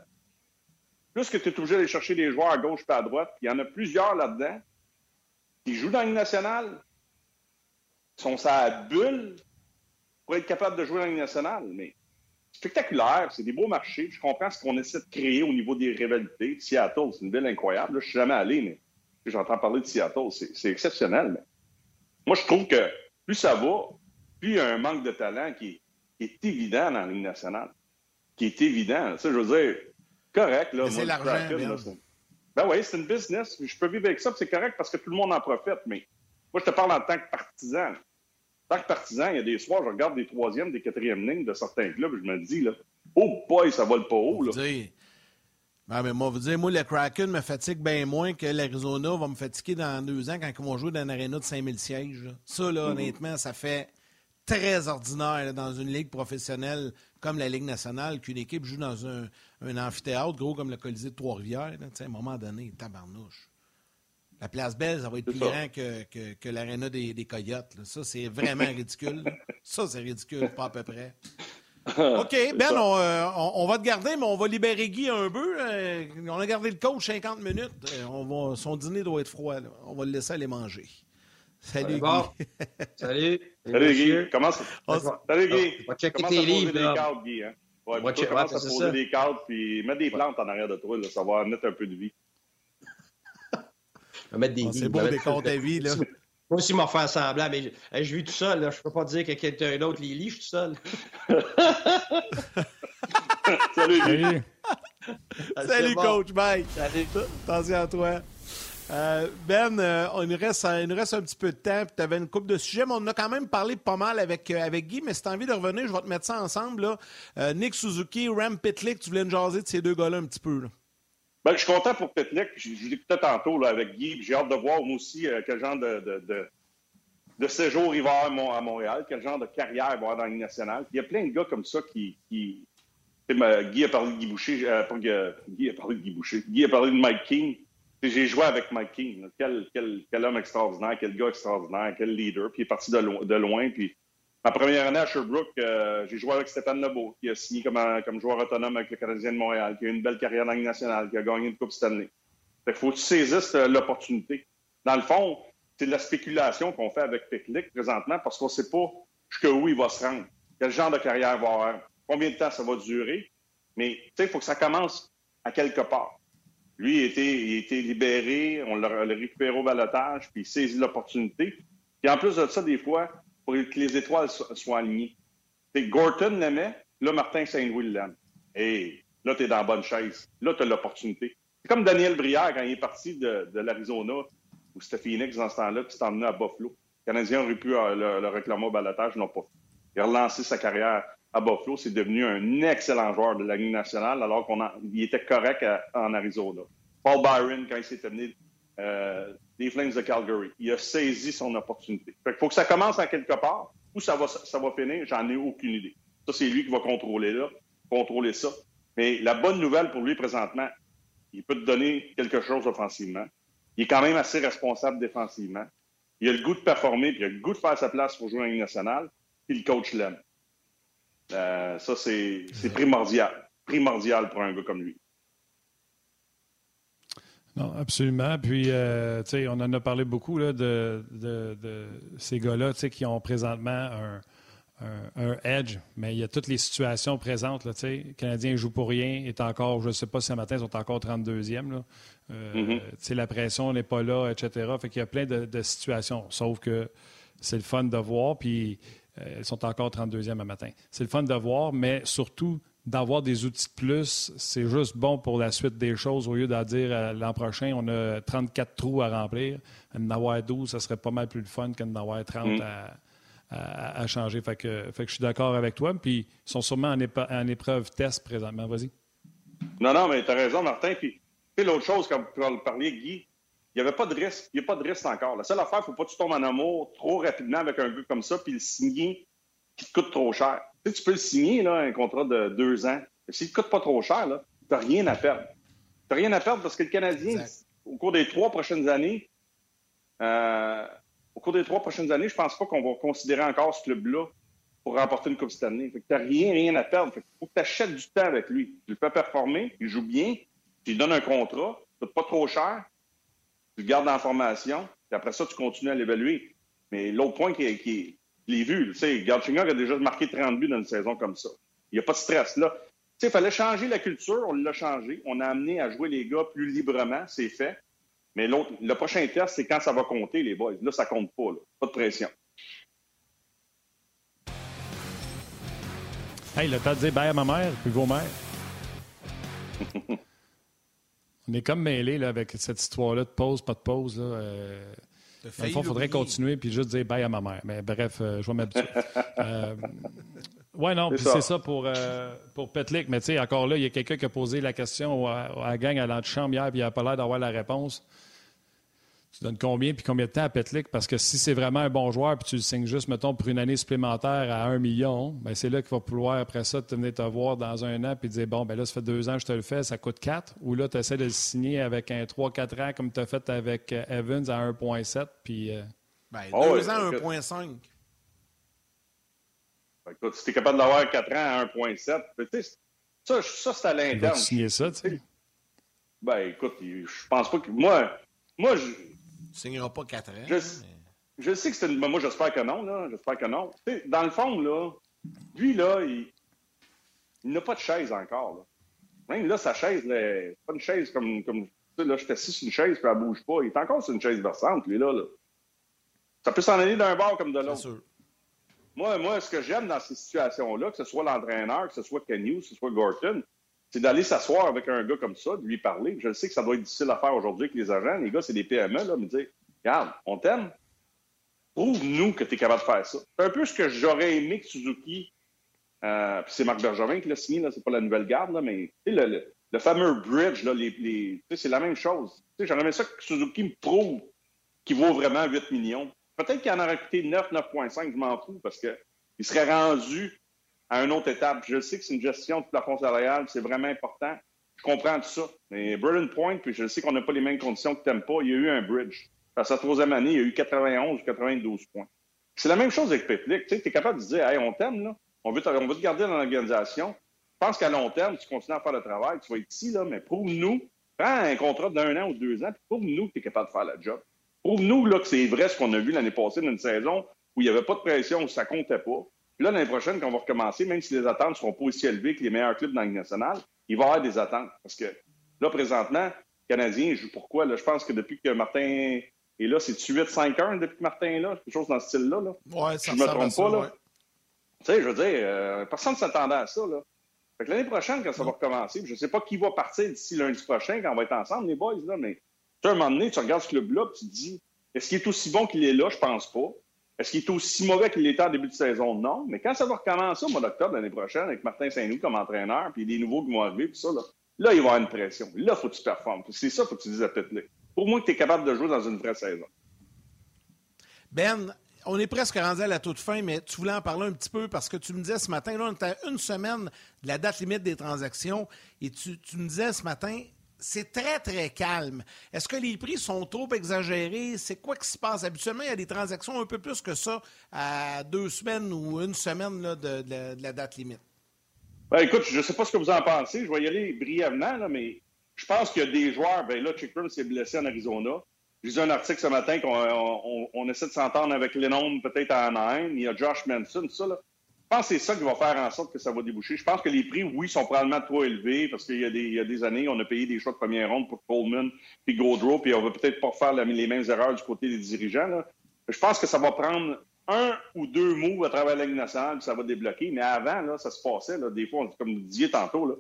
plus que tu es obligé d'aller chercher des joueurs à gauche et à droite, il y en a plusieurs là-dedans qui jouent dans une nationale, sont sa bulle pour être capable de jouer dans une nationale, mais spectaculaire, c'est des beaux marchés. Je comprends ce qu'on essaie de créer au niveau des rivalités. Seattle, c'est une ville incroyable. Là, je suis jamais allé, mais j'entends parler de Seattle, c'est exceptionnel. Moi, je trouve que plus ça va, plus il y a un manque de talent qui est, évident dans la Ligue nationale. Qui est évident. Ça, je veux dire, correct. Là, c'est l'argent. Ben oui, c'est une business. Je peux vivre avec ça, c'est correct parce que tout le monde en profite. Mais moi, je te parle en tant que partisan. En tant que partisan, il y a des soirs, je regarde des troisièmes, des quatrièmes lignes de certains clubs je me dis, là, oh boy, ça vole pas haut. Là. Ben, mais moi, vous dire, moi, le Kraken me fatigue bien moins que l'Arizona va me fatiguer dans deux ans quand ils vont jouer dans une aréna de 5000 sièges. Ça, là, mm-hmm. honnêtement, ça fait très ordinaire dans une ligue professionnelle comme la Ligue nationale qu'une équipe joue dans un, amphithéâtre gros comme le Colisée de Trois-Rivières. À un moment donné, tabarnouche. La place Belle, ça va être plus grand que, que, l'aréna des, des, Coyotes. Ça, c'est vraiment ridicule. Ça, c'est ridicule, pas à peu près. OK, Ben, euh, on, va te garder, mais on va libérer Guy un peu. Euh, on a gardé le coach 50 minutes. Euh, on va, son dîner doit être froid. On va le laisser aller manger. Salut, Guy. Salut. Salut, Guy. Comment ça? Salut, Guy. On va checker tes livres. Guy, hein? Ouais, ouais, à poser ça. des cadres, puis mets des plantes en arrière de toi, là, ça va mettre un peu de vie. On va mettre des Bon, C'est beau on des mettre- comptes à vie, là. Moi aussi, m'en faire semblant, mais je, je vis tout seul. Là. Je peux pas dire que quelqu'un d'autre les lit, je suis tout seul. Salut, Salut. Salut, C'est bon. coach. Bye. Salut. Attention à toi. Euh, ben, euh, il, nous reste, il nous reste un petit peu de temps. Tu avais une coupe de sujets, mais on a quand même parlé pas mal avec, euh, avec Guy. Mais si tu as envie de revenir, je vais te mettre ça ensemble. Là. Euh, Nick Suzuki, Ram Pitlick, tu voulais nous jaser de ces deux gars-là un petit peu. Ben, je suis content pour Petlick. Je, je l'écoutais tantôt là, avec Guy. J'ai hâte de voir, moi aussi, euh, quel genre de, de, de, séjour il va avoir à Mon- à Montréal, quel genre de carrière il va avoir dans la nationale. Il y a plein de gars comme ça qui. qui... Guy a parlé de Guy Boucher. euh, Guy a parlé de Guy Boucher. Guy a parlé de Mike King. J'ai joué avec Mike King. Quel, homme extraordinaire, quel gars extraordinaire, quel leader. Puis il est parti de, lo- de loin. Puis ma première année à Sherbrooke, euh, j'ai joué avec Stéphane Lebeau, qui a signé comme, joueur autonome avec le Canadien de Montréal, qui a eu une belle carrière dans la Ligue nationale, qui a gagné une Coupe Stanley. Fait qu'il faut que tu saisisses euh, l'opportunité. Dans le fond, c'est de la spéculation qu'on fait avec Peklik présentement parce qu'on ne sait pas jusqu'où il va se rendre, quel genre de carrière il va avoir, combien de temps ça va durer. Mais il faut que ça commence à quelque part. Lui, il été, il été libéré, on l'a récupéré au balotage, puis il saisit l'opportunité. Puis en plus de ça, des fois, pour que les étoiles so- soient alignées. Gorton l'aimait, là, Martin Saint-Louis l'aime. Là, tu es dans la bonne chaise. Là, tu as l'opportunité. C'est comme Daniel Brière quand il est parti de, de l'Arizona, ou c'était Phoenix dans ce temps-là, puis s'est emmené à Buffalo. Les Canadiens auraient pu euh, le, le réclamer au balotage, ils n'ont pas fait. Il a relancé sa carrière à Buffalo. C'est devenu un excellent joueur de la Ligue nationale, alors qu'il était correct en Arizona. Paul Byron, quand il s'est terminé euh, des Flames de Calgary, il a saisi son opportunité. Fait qu'il faut que ça commence à quelque part. Où ça va, finir, j'en ai aucune idée. Ça, c'est lui qui va contrôler contrôler ça. Mais la bonne nouvelle pour lui présentement, il peut te donner quelque chose offensivement. Il est quand même assez responsable défensivement. Il a le goût de performer, puis il a le goût de faire sa place pour jouer en Ligue nationale, puis le coach l'aime. Euh, ça, c'est primordial. Primordial pour un gars comme lui. Non, absolument. Puis, euh, tu sais, on en a parlé beaucoup là, de, de- de ces gars-là, tu sais, qui ont présentement un, un- un edge, mais il y a toutes les situations présentes. Là, tu sais. le Canadien ne joue pour rien, est encore, je ne sais pas si ce matin, ils sont encore 32e. Là. Euh, Mhm. tu sais, La pression n'est pas là, etc. Fait qu'il y a plein de, de situations. Sauf que c'est le fun de voir, puis euh, ils sont encore 32e à matin. C'est le fun de voir, mais surtout d'avoir des outils de plus, c'est juste bon pour la suite des choses au lieu de dire euh, l'an prochain, on a 34 trous à remplir. En avoir 12, ça serait pas mal plus le fun qu'en avoir 30 Mm. à, à- à changer. Fait que, fait que je suis d'accord avec toi. Puis ils sont sûrement en, épa- en épreuve test présentement. Vas-y. Non, non, mais tu as raison, Martin. Puis, l'autre chose, comme tu parlais, Guy, il n'y avait pas de risque. Il n'y a pas de risque encore. La seule affaire, il ne faut pas que tu tombes en amour trop rapidement avec un gars comme ça, puis le signer qui te coûte trop cher. Tu, sais, tu peux le signer, là, un contrat de deux ans. S'il ne te coûte pas trop cher, tu n'as rien à perdre. Tu n'as rien à perdre parce que le Canadien, Exact. au cours des trois prochaines années, euh, au cours des trois prochaines années, je pense pas qu'on va considérer encore ce club-là pour remporter une Coupe Stanley. Fait que t'as rien, rien à perdre. Fait qu'il faut que tu achètes du temps avec lui. Tu le fais performer, il joue bien, tu lui donnes un contrat, coûte pas trop cher, tu le gardes en formation, puis après ça, tu continues à l'évaluer. Mais l'autre point qui est, qui est je l'ai vu, tu sais, Galchenyuk a déjà marqué 30 buts dans une saison comme ça. Il n'y a pas de stress là. Tu sais, il fallait changer la culture, on l'a changé. On a amené à jouer les gars plus librement, c'est fait. Mais l'autre, le prochain test, c'est quand ça va compter, les boys. Là, ça compte pas, là. Pas de pression. Hey, le temps de dire bye à ma mère puis vos mères. On est comme mêlés là, avec cette histoire-là de pause, pas de pause. Là, euh, Dans le fond, il faudrait continuer puis juste dire bye à ma mère. Mais bref, euh, je vais m'habituer. euh, ouais, non, C'est puis ça. c'est ça pour, euh, pour Petlik. Mais tu sais, encore là, il y a quelqu'un qui a posé la question à, à la gang à l'antichambre hier puis il n'a pas l'air d'avoir la réponse. Tu donnes combien puis combien de temps à Petlik? Parce que si c'est vraiment un bon joueur puis tu le signes juste, mettons, pour une année supplémentaire à 1 million, ben c'est là qu'il va pouvoir, après ça, te venir te voir dans un an puis dire, bon, ben là, ça fait deux ans que je te le fais, ça coûte 4. Ou là, tu essaies de le signer avec un 3-4 ans comme tu as fait avec euh, Evans à 1,7 puis... euh, Ben, Oh, deux ouais, ans, écoute. 1,5. Fait que, écoute, si tu es capable d'avoir 4 ans à 1,7, ben, ça, ça c'est à l'interne. te signer ça, tu sais. Ben, écoute, je pense pas que. Moi, moi signeras pas 4 ans. Je- mais- je sais que c'est une. Moi, j'espère que non, là. J'espère que non. Dans le fond, là, lui, là, il. il n'a pas de chaise encore. Là. Même là, sa chaise, c'est pas une chaise comme, comme là, je suis assis sur une chaise, puis elle bouge pas. Il est encore sur une chaise versante, lui, là. là. Ça peut s'en aller d'un bord comme de l'autre. Moi, moi, ce que j'aime dans ces situations-là, que ce soit l'entraîneur, que ce soit Kenny, que ce soit Gorton, c'est d'aller s'asseoir avec un gars comme ça, de lui parler. Je sais que ça doit être difficile à faire aujourd'hui avec les agents. Les gars, c'est des PME, là, me dire Regarde, on t'aime. Prouve-nous que tu es capable de faire ça. C'est un peu ce que j'aurais aimé que Suzuki. Euh, c'est Marc Bergevin qui l'a signé, là, c'est pas la nouvelle garde, là, mais le, fameux bridge, là, c'est la même chose. J'aurais aimé ça que Suzuki me prouve qu'il vaut vraiment 8 millions. Peut-être qu'il en aurait coûté 9, 9,5, je m'en fous, parce qu'il serait rendu à une autre étape. Je sais que c'est une gestion de plafond salarial, c'est vraiment important. Je comprends tout ça. Mais Burden Point, puis je sais qu'on n'a pas les mêmes conditions que pas, il y a eu un bridge. À sa troisième année, il y a eu 91 ou 92 points. C'est la même chose avec Petlik. Tu es capable de dire, hey, on t'aime, là. On veut, on veut te garder dans l'organisation. Je pense qu'à long terme, tu continues à faire le travail, tu vas être ici, là, mais prouve-nous, prends un contrat d'un an ou deux ans, puis prouve-nous que tu es capable de faire le job. Prouve-nous que c'est vrai ce qu'on a vu l'année passée dans une saison où il n'y avait pas de pression, où ça comptait pas. Puis là, l'année prochaine, quand on va recommencer, même si les attentes ne seront pas aussi élevées que les meilleurs clubs dans la nationale, il va y avoir des attentes. Parce que là, présentement, les Canadiens jouent pourquoi? Là, je pense que depuis que Martin est là, c'est 8-5-1 depuis que Martin est là, quelque chose dans ce style-là. Là? Ouais, ça je me trompe pas. Là. Tu sais, je veux dire, euh, personne ne s'attendait à ça. Là. Fait que l'année prochaine, quand ça va recommencer, je ne sais pas qui va partir d'ici lundi prochain, quand on va être ensemble, les boys, là, mais tu à un moment donné, tu regardes ce club-là, tu te dis, est-ce qu'il est aussi bon qu'il est là? Je pense pas. Est-ce qu'il est aussi mauvais qu'il était en début de saison? Non. Mais quand ça va recommencer au mois d'octobre l'année prochaine avec Martin Saint-Louis comme entraîneur, puis des nouveaux qui vont arriver, puis ça, là, là, il va y avoir une pression. Là, il faut que tu performes. C'est ça, il faut que tu dises à Petlik. Pour moi, que tu es capable de jouer dans une vraie saison. Ben, on est presque rendu à la toute fin, mais tu voulais en parler un petit peu parce que tu me disais ce matin, là, on était à une semaine de la date limite des transactions, et tu, tu me disais ce matin, c'est très, très calme. Est-ce que les prix sont trop exagérés? C'est quoi qui se passe? Habituellement, il y a des transactions un peu plus que ça à deux semaines ou une semaine de, la date limite. Ben, écoute, je ne sais pas ce que vous en pensez. Je vais y aller brièvement, mais je pense qu'il y a des joueurs. Ben là, Chickram s'est blessé en Arizona. J'ai lu un article ce matin qu'on essaie de s'entendre avec Lennon peut-être à Anaheim. Il y a Josh Manson, tout ça. Là. Je pense que c'est ça qui va faire en sorte que ça va déboucher. Je pense que les prix, oui, sont probablement trop élevés parce qu'il y, a des années, on a payé des choix de première ronde pour Coleman puis Gaudreau, puis on va peut-être pas faire les mêmes erreurs du côté des dirigeants. Je pense que ça va prendre un ou deux mots à travers la nationale, puis ça va débloquer. Mais avant, là, ça se passait. Là, des fois, comme vous disiez tantôt, là,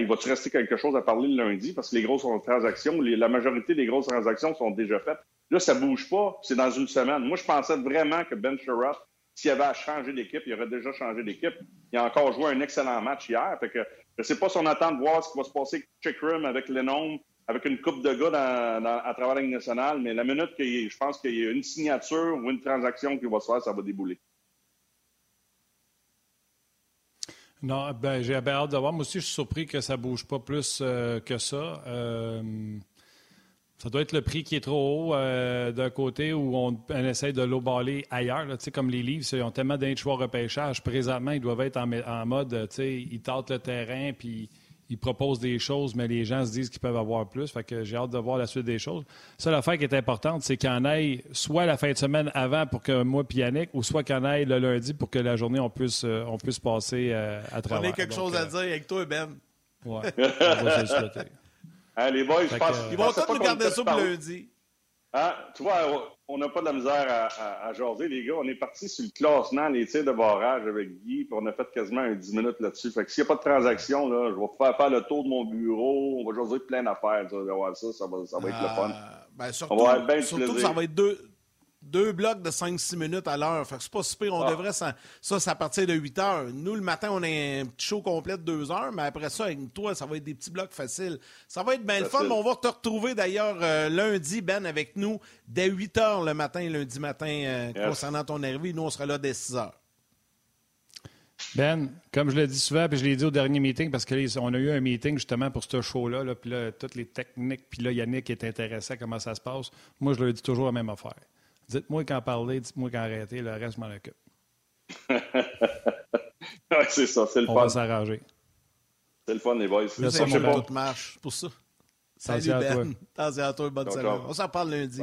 il va-tu rester quelque chose à parler le lundi? Parce que les grosses transactions, la majorité des grosses transactions sont déjà faites. Là, ça bouge pas. C'est dans une semaine. Moi, je pensais vraiment que Ben Sherratt s'il avait à changer d'équipe, il aurait déjà changé d'équipe. Il a encore joué un excellent match hier. Fait que je ne sais pas si on attend de voir ce qui va se passer avec Chickrim, avec Lennon, avec une coupe de gars à travers la Ligue nationale, mais la minute que je pense qu'il y a une signature ou une transaction qui va se faire, ça va débouler. Non, ben, j'ai hâte de voir. Moi aussi, je suis surpris que ça bouge pas plus euh, que ça. Euh, ça doit être le prix qui est trop haut euh, d'un côté où on, essaie de l'eau-baller ailleurs. Là, comme les livres, ils ont tellement d'un choix repêchage. Présentement, ils doivent être en, en mode, ils tentent le terrain, puis ils proposent des choses, mais les gens se disent qu'ils peuvent avoir plus. Fait que j'ai hâte de voir la suite des choses. Ça, l'affaire qui est importante, c'est en ait soit la fin de semaine avant pour que moi et Yannick, ou soit en ait le lundi pour que la journée, on puisse, euh, on puisse passer euh, à travers. On a quelque chose à dire avec toi, Ben. Ouais, on va se Hein, les boys, je pense, Ils vont tous nous garder ça pour lundi. Hein? Tu vois, on n'a pas de la misère à, à, jaser, les gars. On est parti sur le classement, les tirs de barrage avec Guy, puis on a fait quasiment un 10 minutes là-dessus. Fait que s'il n'y a pas de transaction, là, je vais faire, faire le tour de mon bureau. On va jaser plein d'affaires. Ça, ça, va, ça va être le fun. Ah, ben, surtout, on va avoir surtout ça va être deux, deux blocs de 5-6 minutes à l'heure. Fait que c'est pas super. On ah. devrait, ça, ça c'est à partir de 8 heures. Nous, le matin, on a un petit show complet de 2 heures, mais après ça, avec toi, ça va être des petits blocs faciles. Ça va être bien le fun. on va te retrouver d'ailleurs euh, lundi, Ben, avec nous, dès 8 heures le matin, lundi matin, euh, concernant ton arrivée. Nous, on sera là dès 6 heures. Ben, comme je l'ai dit souvent, puis je l'ai dit au dernier meeting, parce qu'on a eu un meeting justement pour ce show-là, là, puis là, toutes les techniques, puis là, Yannick est intéressé à comment ça se passe. Moi, je lui dis toujours la même affaire. Dites-moi quand parler, dites-moi quand arrêter, le reste, je m'en occupe. c'est ça, c'est le On fun. On va s'arranger. C'est le fun, les boys. C'est ça, mon tout marche pour ça. Salut, Ben. À toi, bonne semaine. On s'en parle lundi.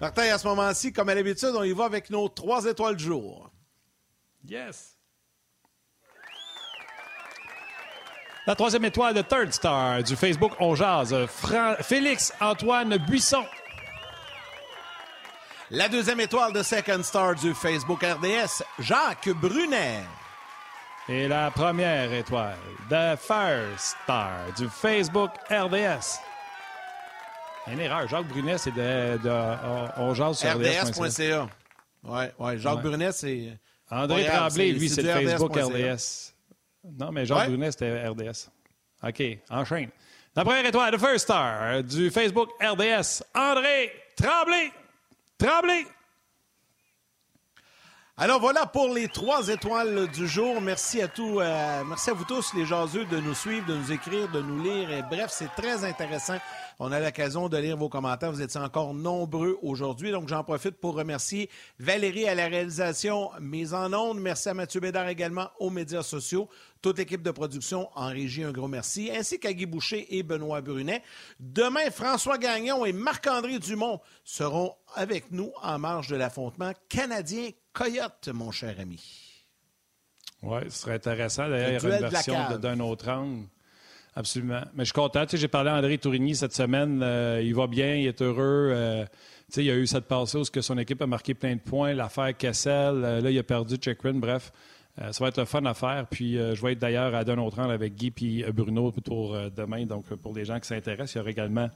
Martin, à ce moment-ci, comme à l'habitude, on y va avec nos trois étoiles du jour. Yes! La troisième étoile de Third Star du Facebook On Jazz, Félix-Antoine Buisson. La deuxième étoile de Second Star du Facebook RDS, Jacques Brunet. Et la première étoile de First Star du Facebook RDS. Une erreur. Jacques Brunet, c'est de, de, On Jazz sur RDS.ca. Oui, ouais. Jacques Brunet, c'est. André Tremblay, lui, c'est Facebook RDS. Non, mais Jacques Brunet, c'était RDS. OK, enchaîne. La première étoile de First Star du Facebook RDS, André Tremblay. Tremblay! Alors voilà pour les trois étoiles du jour. Merci à tous, euh, merci à vous tous les jaseux de nous suivre, de nous écrire, de nous lire. Bref, c'est très intéressant. On a l'occasion de lire vos commentaires. Vous êtes encore nombreux aujourd'hui. Donc j'en profite pour remercier Valérie à la réalisation mise en ondes. Merci à Mathieu Bédard également aux médias sociaux. Toute l'équipe de production en régie, un gros merci, ainsi qu'à Guy Boucher et Benoît Brunet. Demain, François Gagnon et Marc-André Dumont seront avec nous en marge de l'affrontement canadien Coyote, mon cher ami. Oui, ce serait intéressant. D'ailleurs, il y aura une version d'un autre angle. Absolument. Mais je suis content. Tu sais, j'ai parlé à André Tourigny cette semaine. Euh, il va bien, il est heureux. Euh, tu sais, il a eu cette passée où son équipe a marqué plein de points. L'affaire Kessel, euh, là, il a perdu Checkrin. Bref, ça va être le fun à faire. Puis je vais être d'ailleurs à d'un autre avec Guy et euh, Bruno pour demain. Donc, pour les gens qui s'intéressent, il y aura également,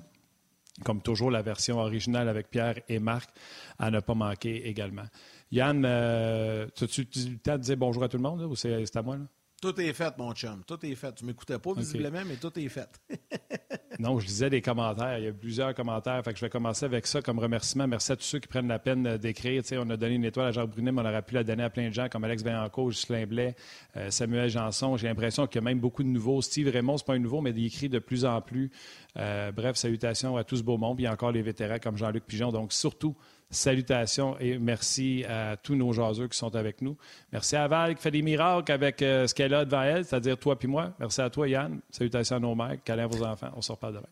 comme toujours, la version originale avec Pierre et Marc à ne pas manquer également. Yann, as-tu le temps de dire bonjour à tout le monde ou c'est à moi? Là? Tout est fait, mon chum. Tout est fait. Tu m'écoutais pas, visiblement, mais tout est fait. non, je lisais des commentaires. Il y a plusieurs commentaires. Fait que je vais commencer avec ça comme remerciement. Merci à tous ceux qui prennent la peine d'écrire. on a donné une étoile à Jean Brunet, mais on aurait pu la donner à plein de gens comme Alex Vaillancourt, Justin Blais, euh, Samuel Janson. J'ai l'impression qu'il y a même beaucoup de nouveaux. Steve Raymond, c'est pas un nouveau, mais il écrit de plus en plus. Euh, bref, salutations à tout ce beau monde. Puis il y a encore les vétérans comme Jean-Luc Pigeon. Donc, surtout, Salutations et merci à tous nos jaseux qui sont avec nous. Merci à Val qui fait des miracles avec euh, ce qu'elle a devant elle, c'est-à-dire toi puis moi. Merci à toi, Yann. Salutations à nos mères, câlins à vos enfants. On se reparle demain.